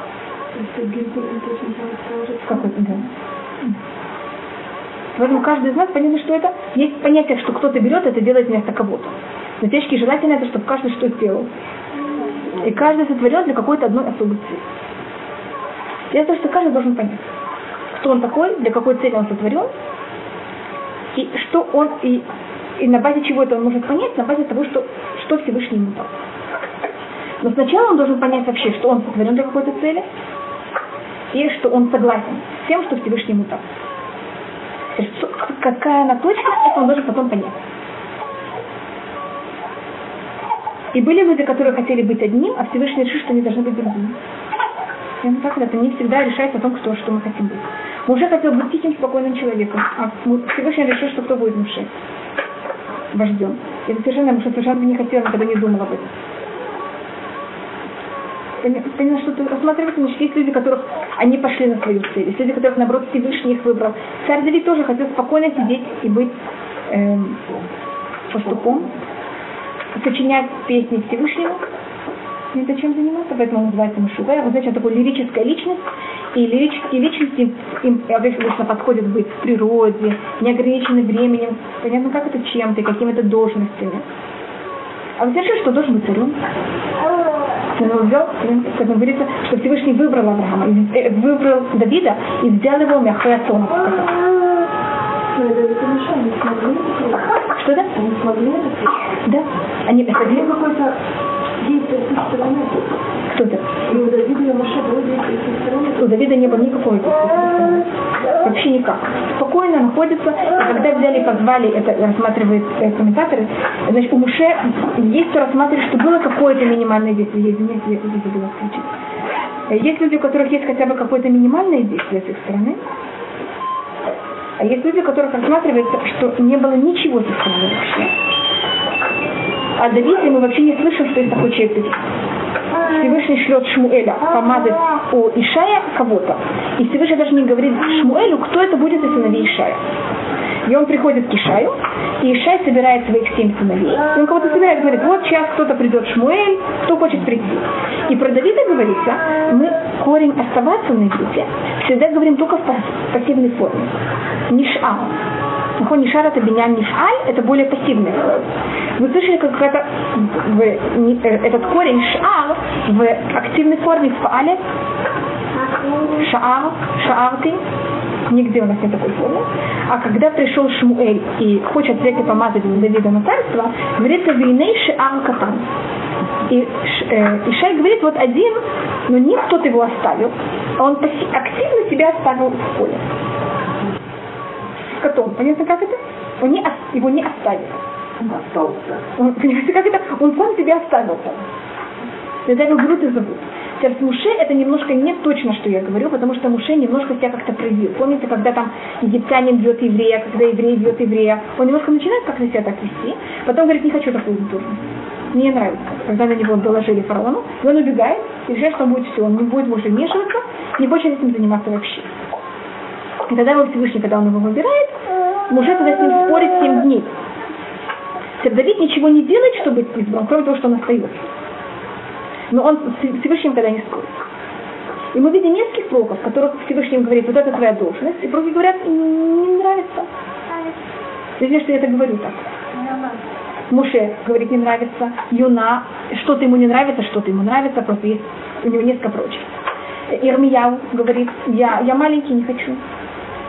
Какой-то, да. Поэтому каждый из нас понятно, что это есть понятие, что кто-то берет это делает вместо кого-то. Но течки желательно это, чтобы каждый что сделал. И каждый сотворен для какой-то одной особой цели. Это то, что каждый должен понять. Кто он такой, для какой цели он сотворен, и что он, и, и на базе чего это он может понять, на базе того, что, что Всевышний ему дал. Но сначала он должен понять вообще, что он сотворен для какой-то цели, и что он согласен с тем, что Всевышний ему дал. Какая она точно, это он должен потом понять. И были люди, которые хотели быть одним, а Всевышний решил, что они должны быть другими. И он так это не всегда решает о том, кто, что мы хотим быть. Муж хотел быть тихим, спокойным человеком, а Всевышний решил, что кто будет мужем? Вождем. И это совершенно, Муж совершенно не хотел, никогда не думал об этом понятно, что ты рассматриваешь, значит, есть люди, которых они пошли на свою цель, есть люди, которых, наоборот, Всевышний их выбрал. Царь Давид тоже хотел спокойно сидеть и быть эм, пастухом, сочинять песни Всевышнему, не зачем заниматься, поэтому он называется Мишуга. Вы знаете, он такой лирическая личность, и лирические личности им обычно подходят быть в природе, неограниченным временем, понятно, как это чем-то, какими-то должностями. А вы слышали, что должен быть царем? Он взял, как говорится, что Всевышний выбрал Авраама, э, выбрал Давида и взял его Мяхуатона. Что да? Они смогли это Да. Они это какой-то действие со стороны. Кто это? И у Давида и Маша было действие со стороны. У Давида не было никакого действия Вообще никак. Спокойно находится. И когда взяли и позвали, это рассматривают э, комментаторы, значит, у Муше есть кто рассматривает, что было какое-то минимальное действие. Есть, нет, я забыла включить. Э, есть люди, у которых есть хотя бы какое-то минимальное действие с их стороны. А есть люди, у которых рассматривается, что не было ничего со стороны вообще. А Давиде мы вообще не слышим, что есть такой человек. Всевышний шлет Шмуэля помазать у Ишая кого-то. И Всевышний даже не говорит Шмуэлю, кто это будет из сыновей Ишая. И он приходит к Ишаю, и Ишай собирает своих семь сыновей. И он кого-то собирает, говорит, вот сейчас кто-то придет Шмуэль, кто хочет прийти. И про Давида говорится, мы корень оставаться на иврите всегда говорим только в пассивной форме. Ниш'ал. Нахон Нишар это бинyan ниш'аль, это более пассивный форма. Вы слышали, как это, в, э, этот корень ш'ал в активной форме в фаале? Шаар, шаарты, нигде у нас нет такой формы. А когда пришел Шмуэль и хочет взять и помазать Давида на царство, говорится «Вейней шиар катан». И э, Ишай говорит, вот один, но не кто-то его оставил, а он активно себя оставил в поле. Котом. Понятно, как это? Он не, его не оставил. Он остался. Он, понимаете, как это? Он сам себя оставил там. Его берут и зовут. Теперь с Муше это немножко не точно, что я говорю, потому что Муше немножко себя как-то проявил. Помните, когда там египтянин бьет еврея, когда еврей бьет еврея, он немножко начинает как-то себя так вести, потом говорит, не хочу такую должность. Мне не нравится. Когда на него доложили фараону, и он убегает, и решает, что будет все, он не будет больше вмешиваться, не хочет этим заниматься вообще. И тогда его Всевышний, когда он его выбирает, Муше тогда с ним спорит 7 дней. Давид ничего не делает, чтобы быть избран, кроме того, что он остается но он с Всевышним когда не спорит. И мы видим нескольких пророков, которых Всевышний говорит, вот это твоя должность, и пророки говорят, не нравится. Извини, что я это говорю так. Муше говорит, не нравится. Юна, что-то ему не нравится, что-то ему нравится, просто есть у него несколько прочих. Ирмияу говорит, я, я маленький, не хочу.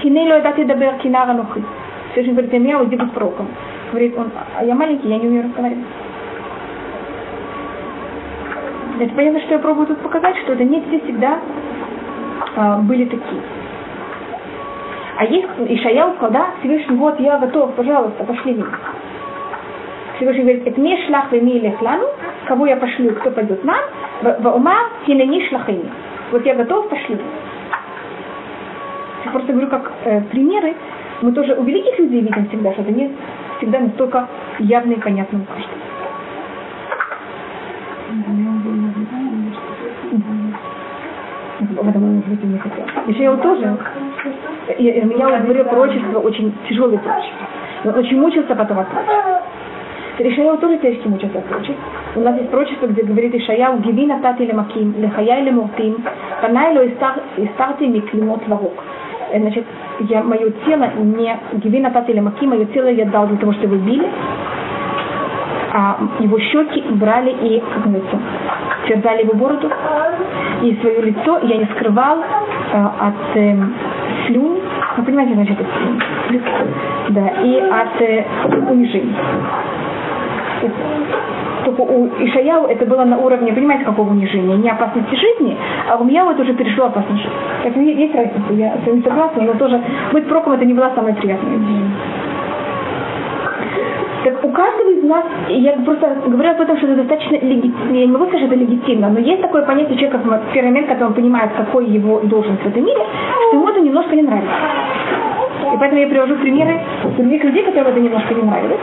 Кинейло дати дабер кинара нухи. Всевышний говорит, Ирмияу, иди быть пророком. Говорит он, а я маленький, я не умею разговаривать. Это понятно, что я пробую тут показать, что это не все всегда а, были такие. А есть Ишаял сказал, да, Всевышний, вот я готов, пожалуйста, пошли меня. Всевышний говорит, это не шлах имейле хлану, кого я пошлю, кто пойдет нам, в ума хинани шлахини. Вот я готов, пошли. Я просто говорю как э, примеры. Мы тоже у великих людей видим всегда, что это не всегда настолько явно и понятно у. Потому может быть, и не хотел. Ишаяу тоже. Я говорю пророчество, очень тяжелое пророчество. Он очень мучился потом от пророчества. Ишаяу тоже тяжкий мучился от пророчества. У нас есть пророчество, где говорит Ишаяу, «Гиви натати лемаким, лехая лемуртим, панай ло истарти миклимот варок». Значит, я, мое тело не гиви натати лемаким, мое тело я дал для того, чтобы били, а его щеки брали и, как говорится, терзали его бороду, и свое лицо я не скрывал э, от э, слюни, вы понимаете, значит, это слюнь, да, и от э, унижений. Только у Ишаяу это было на уровне, понимаете, какого унижения? Не опасности жизни, а у меня это уже перешло опасность жизни. Это есть разница, я с вами согласна, но тоже быть проком это не была самая приятная. Так у каждого из нас, я просто говорю об этом, что это достаточно легитимно, я не могу сказать, что это легитимно, но есть такое понятие человека в первый момент, когда он понимает, какой его должность в этом мире, что ему это немножко не нравится. И поэтому я привожу примеры других людей, которым это немножко не нравилось.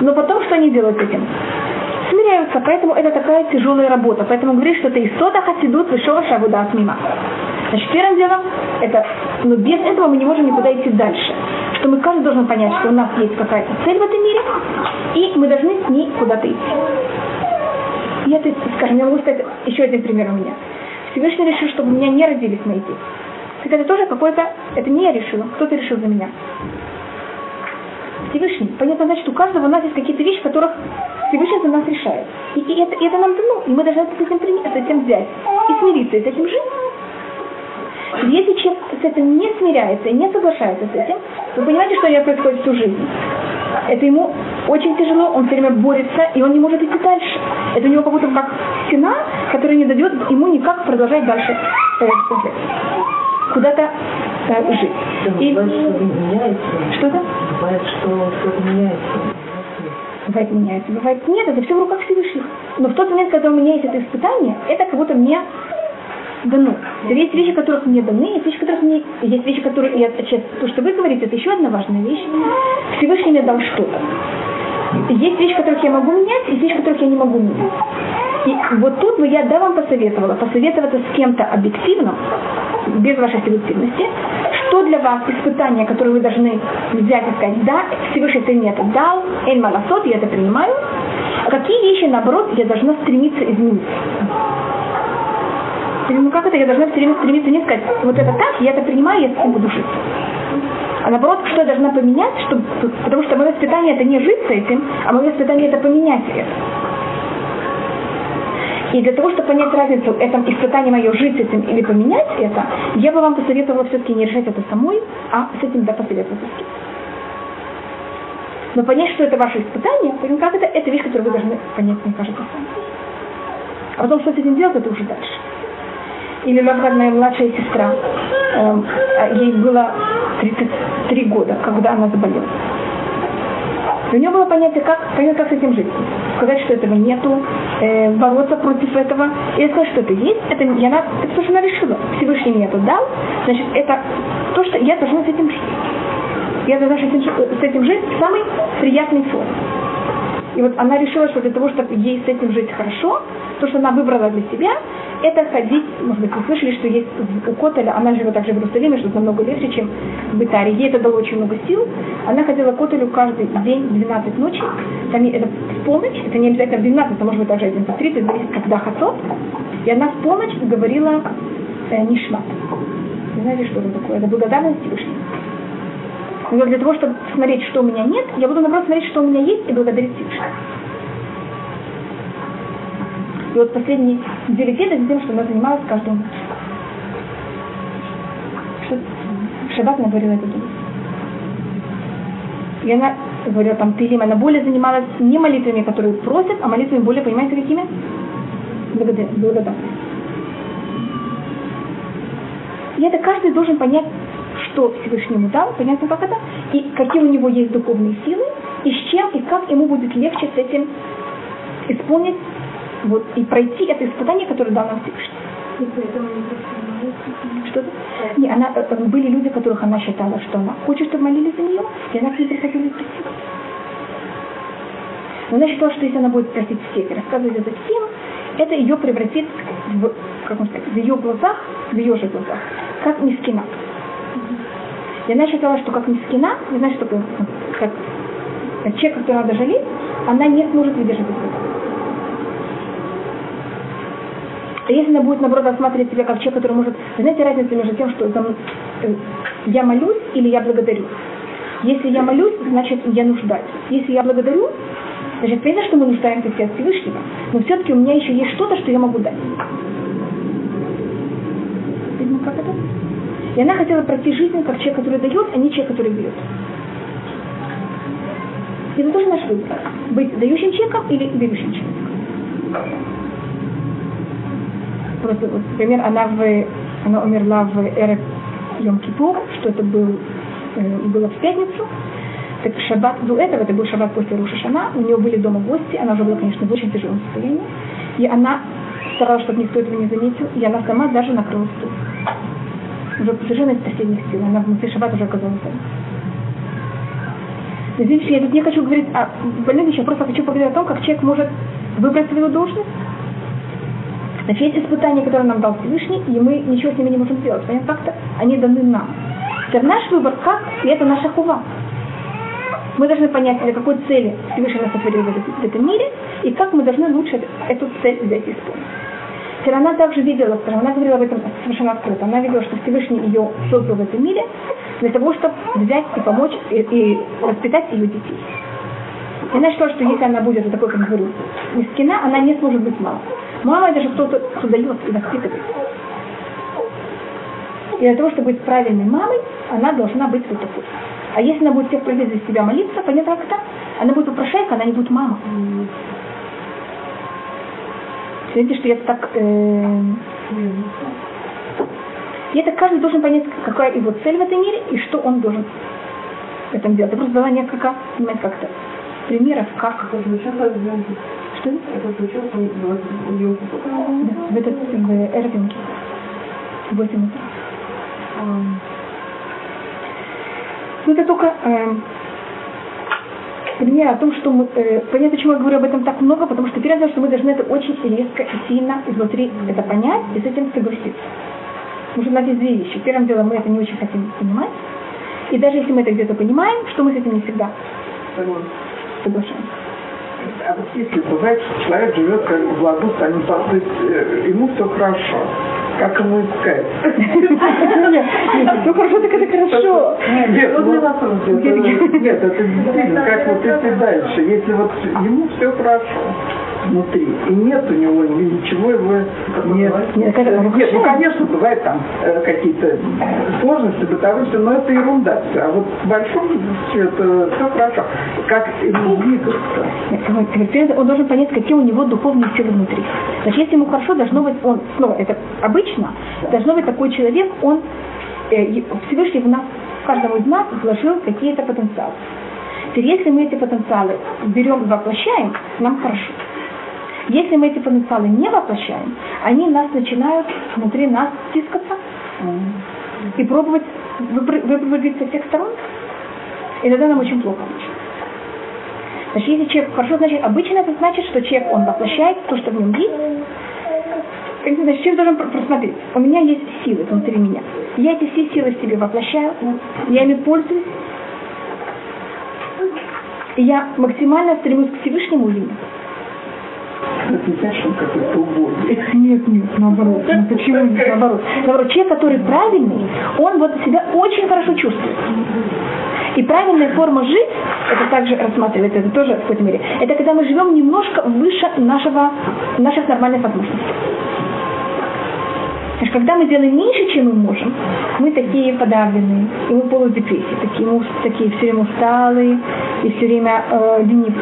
Но потом что они делают с этим? Смиряются, поэтому это такая тяжелая работа. Поэтому говорит, что ты из сода хасидут вышел шавуда от мимо. Значит, первым делом, это, но без этого мы не можем никуда идти дальше что мы каждый должен понять, что у нас есть какая-то цель в этом мире, и мы должны с ней куда-то идти. И это, скажем, я могу сказать еще один пример у меня. Всевышний решил, чтобы у меня не родились мои дети. Так это тоже какое-то, это не я решила, кто-то решил за меня. Всевышний. Понятно, значит, у каждого у нас есть какие-то вещи, которых Всевышний за нас решает. И, и, это, и это нам дано, и мы должны с этим, с этим взять и смириться, и с этим жить. Если человек с этим не смиряется и не соглашается с этим, вы понимаете, что у него происходит всю жизнь. Это ему очень тяжело, он все время борется, и он не может идти дальше. Это у него как будто как стена, которая не дает ему никак продолжать дальше э, куда-то э, жить. И... Бывает, что меняется. Что-то? Бывает, что что-то меняется. Бывает меняется, бывает нет, это все в руках Всевышних. Но в тот момент, когда у меня есть это испытание, это как будто мне дано. Есть вещи, которых мне даны, есть вещи, которых мне... Есть вещи, которые... Я, сейчас, то, что вы говорите, это еще одна важная вещь. Всевышний мне дал что-то. Есть вещи, которых я могу менять, есть вещи, которых я не могу менять. И вот тут бы я да вам посоветовала, посоветоваться с кем-то объективным, без вашей субъективности, что для вас испытание, которое вы должны взять и сказать, да, Всевышний ты мне это дал, эль маласот, я это принимаю, а какие вещи, наоборот, я должна стремиться изменить? Ну как это, я должна все время стремиться не сказать, вот это так, я это принимаю, я с этим буду жить. А наоборот, что я должна поменять, чтобы, потому что мое воспитание это не жить с этим, а мое воспитание это поменять это. И для того, чтобы понять разницу, это испытание мое жить с этим или поменять это, я бы вам посоветовала все-таки не решать это самой, а с этим да посоветоваться Но понять, что это ваше испытание, как это, это вещь, которую вы должны понять, мне кажется, сами. А потом, что с этим делать, это уже дальше. Или, например, моя младшая сестра, э, ей было 33 года, когда она заболела. И у нее было понятие, как, понять, как с этим жить. Сказать, что этого нету, э, бороться против этого. И сказать, что это есть, это, и она, это то, что она решила. Всевышний мне это дал, значит, это то, что я должна с этим жить. Я должна с этим, с этим жить в самой приятной форме. И вот она решила, что для того, чтобы ей с этим жить хорошо, то, что она выбрала для себя, это ходить, может быть, вы слышали, что есть у Котеля, она живет также в Иерусалиме, что намного легче, чем в Италии. Ей это дало очень много сил. Она ходила к Котелю каждый день в 12 ночи. Там это в полночь, это не обязательно в 12, это может быть даже 11.30, зависит, когда хацот. И она в полночь говорила э, Нишмат. Не знаете, что это такое? Это благодарность Всевышнему. Но для того, чтобы смотреть, что у меня нет, я буду наоборот смотреть, что у меня есть, и благодарить Всевышнего. И вот последние две лет тем, что она занималась каждым что в шаббат она говорила это И она говорила там Тилим, она более занималась не молитвами, которые просят, а молитвами более, понимаете, какими? Благодарность. И это каждый должен понять, что Всевышнему дал, понятно, как это, и какие у него есть духовные силы, и с чем, и как ему будет легче с этим исполнить вот, и пройти это испытание, которое дал нам Всевышний. Что-то? Не, она, э, э, были люди, которых она считала, что она хочет, чтобы молились за нее, и она к ним приходила и просила. Она считала, что если она будет просить всех и рассказывать это всем, это ее превратит в, как можно сказать, в ее глазах, в ее же глазах, как мискина. И она считала, что как мискина, не знаю, что такое, как человек, который надо жалеть, она не сможет выдержать это. А если она будет, наоборот, рассматривать себя как человек, который может... Знаете разницу между тем, что э, я молюсь или я благодарю? Если я молюсь, значит, я нуждаюсь. Если я благодарю, значит, понятно, что мы нуждаемся все от Всевышнего, но все-таки у меня еще есть что-то, что я могу дать. Видно, как это? И она хотела пройти жизнь как человек, который дает, а не человек, который берет. И это тоже наш выбор. Быть дающим человеком или берущим человеком просто, вот, например, она, в, она умерла в эре Йом Кипур, что это был, э, было в пятницу, так шаббат до этого, это был шаббат после Руша Шана, у нее были дома гости, она уже была, конечно, в очень тяжелом состоянии, и она старалась, чтобы никто этого не заметил, и она сама даже накрыла стул. Уже совершенно из последних сил, она внутри шаббат уже оказалась там. Извините, я тут не хочу говорить о больных вещах, просто хочу поговорить о том, как человек может выбрать свою должность, Значит, есть испытания, которые нам дал Всевышний, и мы ничего с ними не можем сделать. Понятно, как-то они даны нам. Теперь наш выбор как, и это наша хува. Мы должны понять, для какой цели Всевышний нас сотворил в этом мире, и как мы должны лучше эту цель взять исполнить. Теперь она также видела, скажем, она говорила об этом совершенно открыто. Она видела, что Всевышний ее создал в этом мире для того, чтобы взять и помочь и, и воспитать ее детей. И она считала, что если она будет вот такой, как говорю, мискина, она не сможет быть мало. Мама это же кто-то, кто дает и воспитывает. И для того, чтобы быть правильной мамой, она должна быть вот такой. А если она будет всех просить за себя молиться, понятно как это? Она будет попрошайка, она не будет мама. Видите, что я так... Э, и это каждый должен понять, какая его цель в этом мире и что он должен в этом делать. Я просто дала несколько, понимаете, как-то примеров, как... Что? Это случилось в Йом Да, в этот, в Эрвинге. В 8 утра. Ну, это только э, пример о том, что мы... Э, понятно, почему я говорю об этом так много, потому что первое, что мы должны это очень резко и сильно изнутри это понять и с этим согласиться. Потому что у нас есть две вещи. Первым делом мы это не очень хотим понимать. И даже если мы это где-то понимаем, что мы с этим не всегда соглашаемся. А вот если бывает, что человек живет как в благостании, то есть э, ему все хорошо, как ему искать? Нет, все хорошо, так это хорошо. Нет, ну, нет, это действительно, как вот если дальше, если вот ему все хорошо, внутри. И нет у него ничего его нет. Нет, нет ну конечно, бывают там э, какие-то сложности бытовые, но это ерунда. А вот в большом это все хорошо. Как ему двигаться? Он должен понять, какие у него духовные силы внутри. Значит, если ему хорошо, должно быть, он, снова, это обычно, должно быть такой человек, он э, Всевышний в нас, в каждом из нас вложил какие-то потенциалы. Теперь, если мы эти потенциалы берем и воплощаем, нам хорошо. Если мы эти потенциалы не воплощаем, они нас начинают внутри нас тискаться и пробовать выпрыгивать со всех сторон. И тогда нам очень плохо. Значит, если человек хорошо, значит, обычно это значит, что человек, он воплощает то, что в нем есть. Значит, человек должен просмотреть. У меня есть силы внутри меня. Я эти все силы себе воплощаю, я ими пользуюсь. И я максимально стремлюсь к Всевышнему имени. Это не значит, он какой-то убогий. Нет, нет, наоборот. Ну, почему нет, наоборот? Наоборот, человек, который правильный, он вот себя очень хорошо чувствует. И правильная форма жить, это также рассматривается, это тоже в какой-то мере, это когда мы живем немножко выше нашего, наших нормальных возможностей. Значит, когда мы делаем меньше, чем мы можем, мы такие подавленные, и мы полудепрессии, такие, мы такие все время усталые и все время э, ленивые.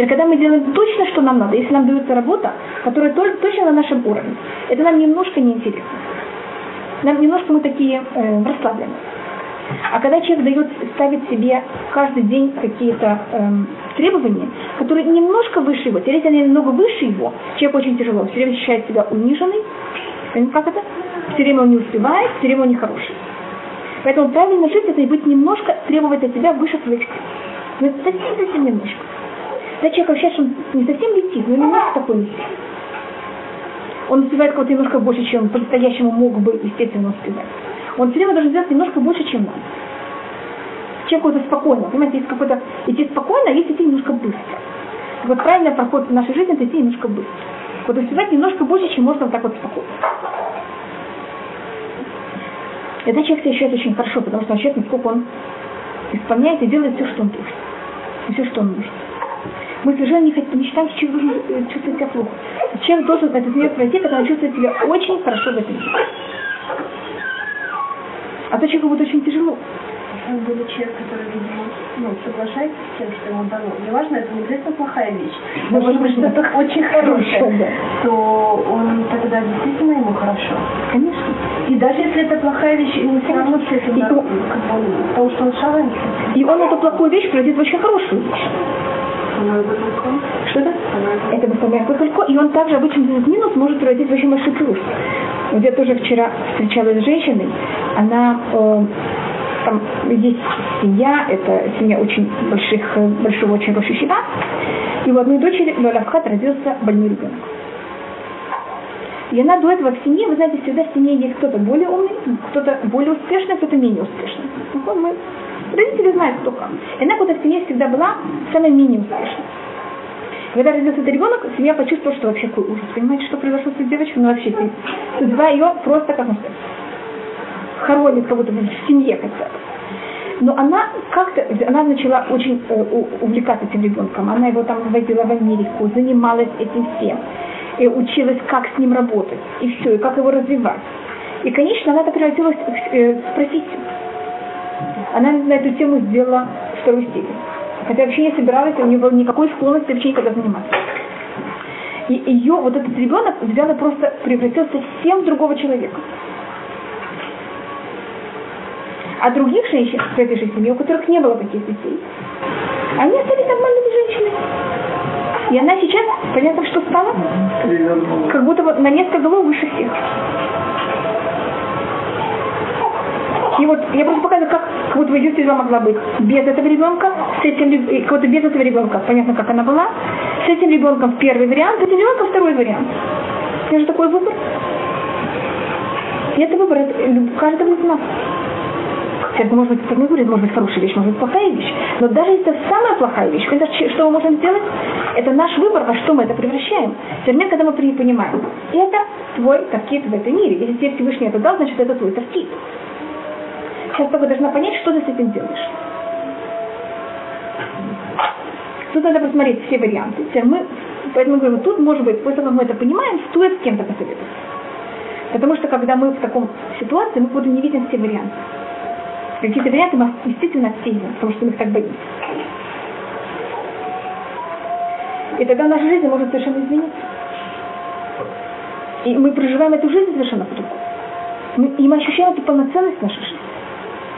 Теперь, когда мы делаем точно, что нам надо, если нам дается работа, которая точно на нашем уровне, это нам немножко неинтересно. Нам немножко мы такие э, расслаблены. А когда человек дает, ставит себе каждый день какие-то эм, требования, которые немножко выше его, теперь они немного выше его, человек очень тяжело, все время ощущает себя униженный, как это? Все время он не успевает, все время он нехороший. Поэтому правильно жить это и быть немножко, требовать от себя выше своих сил. Ну, совсем-совсем немножко. Когда человек ощущает, что он не совсем летит, но немножко такой. Он успевает кого-то немножко больше, чем по-настоящему мог бы, естественно, успевать. Он все время должен сделать немножко больше, чем надо. Чем какой-то спокойно. Понимаете, есть какой-то идти спокойно, а есть идти немножко быстро. Вот правильный проход в нашей жизни это идти немножко быстро. Вот успевать немножко больше, чем можно вот так вот спокойно. Это человек себя ощущает очень хорошо, потому что он ощущает, насколько он исполняет и делает все, что он должен. И все, что он нужен. Мы совершенно не, хотим, не считаем, что человек должен чувствовать себя плохо. Человек должен этот мир пройти, когда он чувствует себя очень хорошо в этом мире. А то человеку будет очень тяжело. Он будет человек, который, видимо, ну, соглашается с тем, что ему дано. Неважно, это не обязательно плохая вещь. Но может быть что-то очень хорошее, то он тогда действительно ему хорошо. Конечно. И даже если это плохая вещь, ему все равно с этим, да, потому что он шален. И он эту плохую вещь пройдет в очень хорошую вещь. Что это? Выставляет только и он также обычно этот минус может превратить в очень большой плюс. Вот я тоже вчера встречалась с женщиной, она э, там есть семья, это семья очень больших, большого очень Рошишива, и у одной дочери Лолавхат родился больной ребенок. И она до этого в семье, вы знаете, всегда в семье есть кто-то более умный, кто-то более успешный, кто-то менее успешный. Ну, мы Родители знают, как. И она куда в семье всегда была самой менее успешной. Когда родился этот ребенок, семья почувствовала, что вообще какой ужас. Понимаете, что произошло с этой девочкой? Ну вообще, судьба ее просто, как можно сказать, хоронит как будто в семье хотя бы. Но она как-то, она начала очень э, увлекаться этим ребенком. Она его там возила в Америку, занималась этим всем. И училась, как с ним работать. И все, и как его развивать. И, конечно, она так превратилась э, профессию она на эту тему сделала вторую степень. Хотя вообще не собиралась, у нее было никакой склонности вообще никогда заниматься. И ее, вот этот ребенок, взял и просто превратился совсем в другого человека. А других женщин в этой же семье, у которых не было таких детей, они остались нормальными женщинами. И она сейчас, понятно, что стала, как будто вот на несколько голов выше всех. И вот я просто показываю, как, как будто ее судьба могла быть без этого ребенка, с этим, как будто без этого ребенка, понятно, как она была, с этим ребенком первый вариант, с этим ребенком второй вариант. Это же такой выбор. И это выбор каждого из нас. Это может быть, как мы говорим, может быть хорошая вещь, может быть плохая вещь. Но даже если это самая плохая вещь, это, что мы можем сделать? Это наш выбор, во что мы это превращаем. Термин, когда мы понимаем. Это твой таркит в этом мире. Если тебе Всевышний это дал, значит это твой таркит. Сейчас только должна понять, что ты с этим делаешь. Тут надо посмотреть все варианты. Мы, поэтому говорим, тут, может быть, после того, как мы это понимаем, стоит с кем-то посоветоваться. Потому что когда мы в таком ситуации, мы потом не видим все варианты. Какие-то варианты мы действительно отсеиваем, потому что мы их так боимся. И тогда наша жизнь может совершенно измениться. И мы проживаем эту жизнь совершенно по-другому. И мы ощущаем эту полноценность нашей жизни.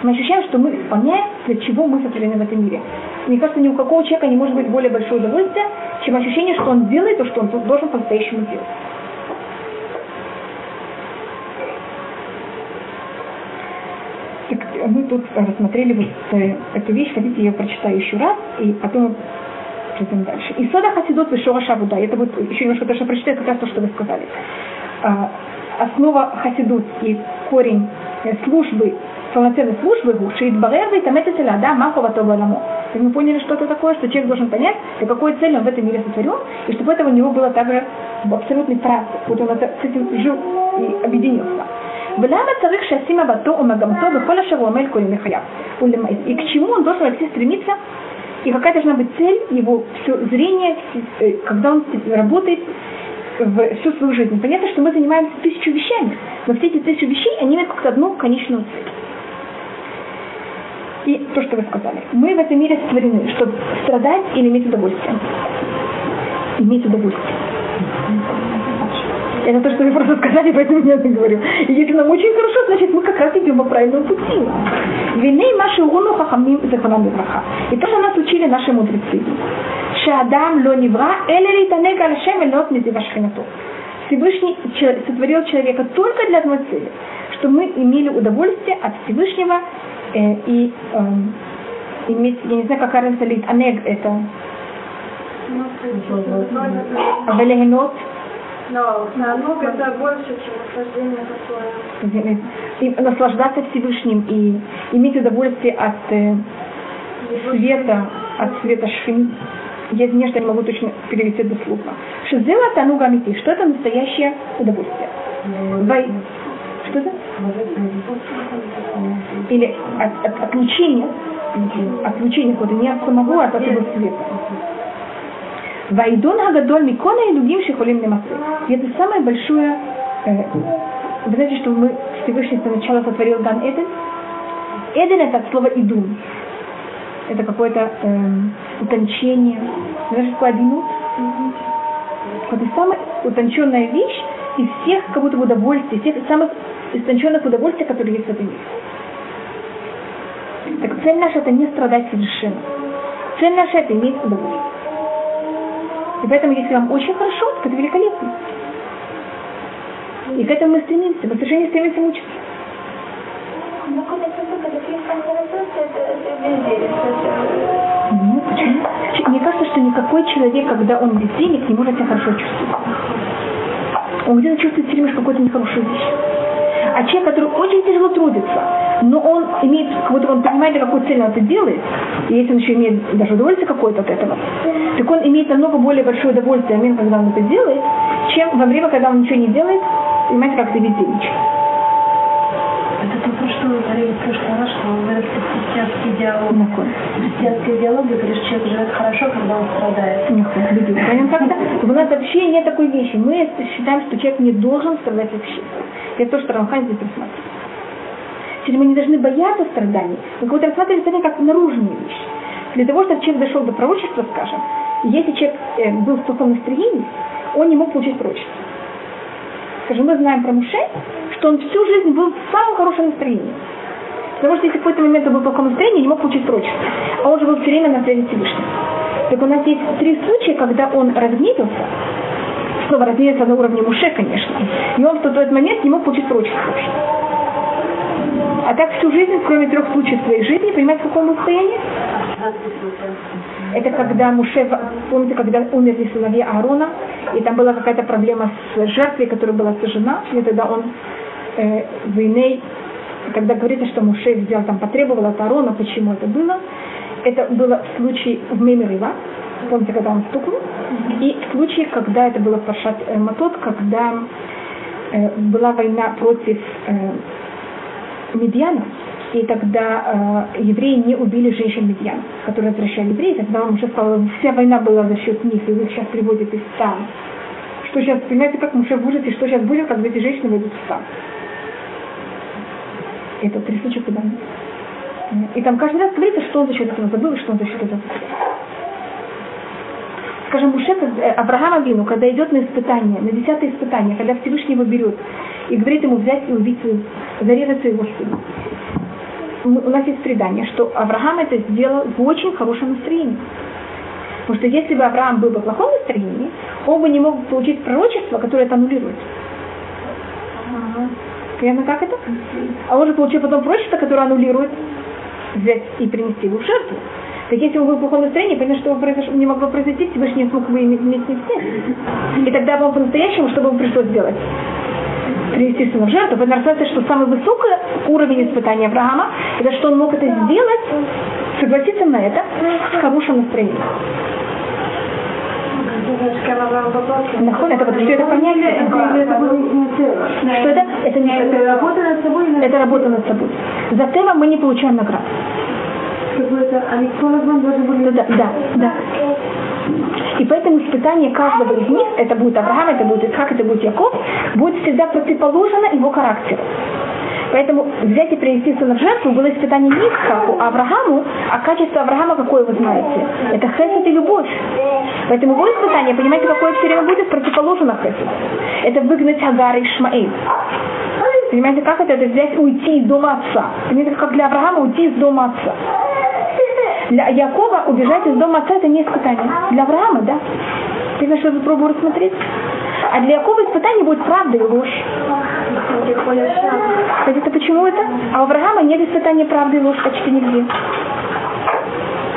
Мы ощущаем, что мы исполняем, для чего мы сотворены в этом мире. Мне кажется, ни у какого человека не может быть более большое удовольствие, чем ощущение, что он делает то, что он должен по-настоящему делать. мы тут рассмотрели вот э, эту вещь, хотите, я ее прочитаю еще раз, и потом пройдем дальше. И сода хасидот вышел шабуда. Это будет еще немножко то, что прочитаю, как раз то, что вы сказали. А, основа хасидут и корень э, службы, полноценной службы, шиит барер и таметателя, да, махова тобаламо. И мы поняли, что это такое, что человек должен понять, для какой цели он в этом мире сотворен, и чтобы это у него было также в абсолютной практике, вот он это, с этим жил и объединился. ולמה צריך שישים מבטו ומגמתו בכל אשר הוא עמל כל ימי חייו? И к чему он должен вообще стремиться? И какая должна быть цель его все зрения, э, когда он работает в всю свою жизнь. Понятно, что мы занимаемся тысячу вещами, но все эти тысячу вещей, они имеют как-то одну конечную цель. И то, что вы сказали. Мы в этом мире створены, чтобы страдать или иметь удовольствие. Иметь удовольствие. Это то, что вы просто сказали, поэтому я это говорю. И если нам очень хорошо, значит мы как раз идем по правильному пути. Виней маши урону хахамим заханам браха. И то, что нас учили наши мудрецы. Шадам ло невра, эле литанег аль-шем элот мизивашхинату. Всевышний сотворил человека только для одной цели, чтобы мы имели удовольствие от Всевышнего э, и э, иметь, я не знаю, какая разница, лит анег это. Велегенот но намного это больше, чем наслаждение такое. И наслаждаться Всевышним и иметь удовольствие от э, света, от света шхим. Я извиняюсь, что я не могу точно перевести дословно. Шизела тануга амити. Что это настоящее удовольствие? Вай... Что это? Или от, от, отлучение. Отлучение какое-то не от самого, а от этого света. Вайдон Агадоль Микона и другим Шихолим Немасы. И это самое большое... Э, вы знаете, что мы Всевышний сначала сотворил Ган Эден? Эден это от слова идун. Это какое-то э, утончение. Знаешь, что такое адинут? Это самая утонченная вещь из всех как будто удовольствий, всех самых истонченных удовольствий, которые есть в этом мире. Так цель наша это не страдать совершенно. Цель наша это иметь удовольствие. И поэтому, если вам очень хорошо, то это великолепно. И к этому мы стремимся. Мы совершенно стремимся мучиться. Ну, почему? Мне кажется, что никакой человек, когда он без денег, не может себя хорошо чувствовать. Он где-то чувствует все время какую-то нехорошую вещь. А человек, который очень тяжело трудится, но он имеет, как будто он понимает, для какой цели он это делает, и если он еще имеет даже удовольствие какое-то от этого, так он имеет намного более большое удовольствие, момент, когда он это делает, чем во время, когда он ничего не делает, понимаете, как это бездельничает. Это то, что мы говорили в прошлый раз, что в этот христианский диалог. Христианский диалог, где говоришь, человек живет хорошо, когда он страдает. Понятно, как-то? У нас вообще нет такой вещи. Мы считаем, что человек не должен страдать вообще. Это то, что Рамхан здесь рассматривает. Теперь мы не должны бояться страданий, мы как будто рассматриваем страдания как наружную вещь. Для того, чтобы человек дошел до пророчества, скажем, если человек э, был в плохом настроении, он не мог получить пророчество. Скажем, мы знаем про Муше, что он всю жизнь был в самом хорошем настроении. Потому что если в какой-то момент он был в плохом настроении, не мог получить пророчество. А он же был все время на связи с Всевышним. Так у нас есть три случая, когда он разгневился, снова разгневался на уровне Муше, конечно, и он в тот, момент не мог получить вообще. А так всю жизнь, кроме трех случаев своей жизни, понимаете, в каком состоянии? Это когда Муше, помните, когда умерли сыновья Аарона, и там была какая-то проблема с жертвой, которая была сожжена, и тогда он э, войны, когда говорится, что Муше взял, там, потребовал от Арона, почему это было, это было в случае в Меймерива, помните, когда он стукнул, и в случае, когда это было в Паршат э, Матот, когда э, была война против э, Медьяна, и тогда э, евреи не убили женщин Медьян, которые возвращали евреев, тогда он уже сказал, вся война была за счет них, и их сейчас приводят из стан. Что сейчас, понимаете, как Муше в ужасе, что сейчас будет, когда эти женщины выйдут в стан. Это три случая, когда и там каждый раз говорится, что он за счет этого забыл, и что он за счет этого Скажем, Муше, э, Авраама Вину, когда идет на испытание, на десятое испытание, когда Всевышний его берет и говорит ему взять и убить, зарезать своего сына. У нас есть предание, что Авраам это сделал в очень хорошем настроении. Потому что если бы Авраам был бы в плохом настроении, он бы не мог получить пророчество, которое это аннулирует. Понятно, как это? А он же получил потом пророчество, которое аннулирует взять и принести его в жертву. Так если он был в плохом настроении, понятно, что произошло, не могло произойти, Всевышний не смог бы иметь вместе все. И тогда он по-настоящему, что бы ему пришлось сделать? Принести сына в жертву. Поэтому рассказывается, что самый высокий уровень испытания Авраама, это что он мог это сделать, согласиться на это с хорошим настроением. Нахон, это подожди, это понятие. Что это? Это не это работа над собой. Это работа над собой. За тема мы не получаем Да, да, да. И поэтому испытание каждого из них, это будет Авраам, это будет Исхак, это будет Яков, будет всегда противоположено его характеру. Поэтому взять и принести сына в жертву было испытание не Исхаку, а Аврааму, а качество Авраама какое вы знаете? Это хесед и любовь. Поэтому его испытание, понимаете, какое все время будет противоположно хесед. Это выгнать Агар и Ишмаэль. Понимаете, как это? Это взять, уйти из дома отца. Понимаете, как для Авраама уйти из дома отца. Для Якова убежать из дома отца это не испытание. Для Авраама, да. Ты знаешь, что попробую рассмотреть? А для Якова испытание будет правда и ложь. Кстати, почему это? А у Авраама нет испытания правды и ложь почти нигде.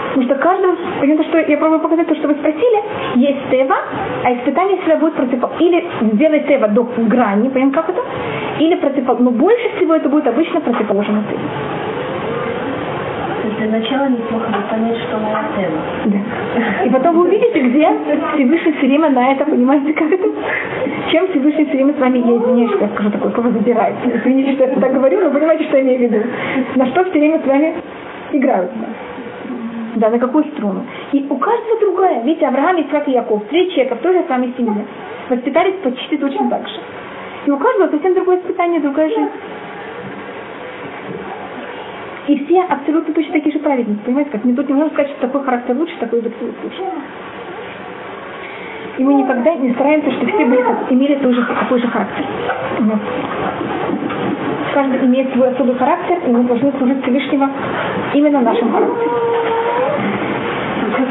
Потому что каждому, понятно, что я пробую показать то, что вы спросили, есть тева, а испытание всегда будет противоположно. Или сделать тева до грани, понятно, как это? Или противоположно. Но больше всего это будет обычно противоположно тева для начала неплохо бы понять, что моя тема. Да. И потом вы увидите, где Всевышний все время на это, понимаете, как это? Чем Всевышний все время с вами, я извиняюсь, что я скажу такое слово, забирает. Извините, что я так говорю, но понимаете, что я имею в виду. На что все время с вами играются. Да, на какую струну. И у каждого другая. Видите, Авраам, Исаак и Яков, три человека той же самой семье. Воспитались почти точно так же. И у каждого совсем другое испытание, другая жизнь. И все абсолютно точно такие же праведники, понимаете, как? Тут не можем сказать, что такой характер лучше, такой характер лучше. И мы никогда не стараемся, чтобы все были, имели тот же, такой же характер. Нет. Каждый имеет свой особый характер, и мы должны служить Всевышнего именно нашим характером.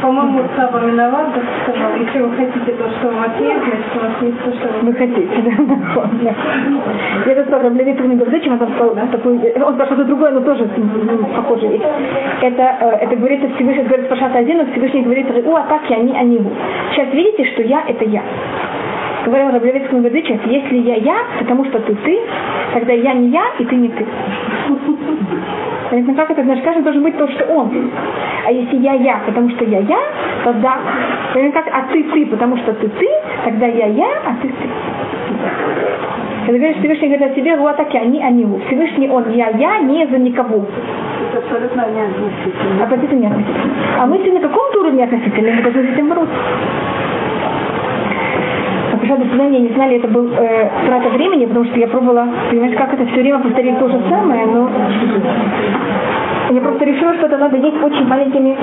По-моему, Саба виноват, сказал, если вы хотите то, что у вас есть, значит, у вас есть то, что вы хотите. Я это сказала, для Виктора не зачем он сказал такой, он сказал что-то другое, но тоже похоже есть. Это, э, это говорится Всевышний, говорит Пашата один, но Всевышний говорит, у атаки они, они. Сейчас видите, что я, это я говорил Раблевицкому Ведычев, если я я, потому что ты ты, тогда я не я, и ты не ты. Понятно, как это? Значит, каждый должен быть то, что он. А если я я, потому что я я, тогда, понятно, как, а ты ты, потому что ты ты, тогда я я, а ты ты. Когда говоришь, Всевышний говорит о себе, вот так они, они. Всевышний он, я, я, не за никого. Это абсолютно не относительно. Относительно не относительно. А мы на каком-то уровне относительно, мы должны с этим бороться. Пришла до свидания, не знали, это был э, трата времени, потому что я пробовала, понимаешь, как это все время повторить то же самое, но я просто решила, что это надо есть очень маленькими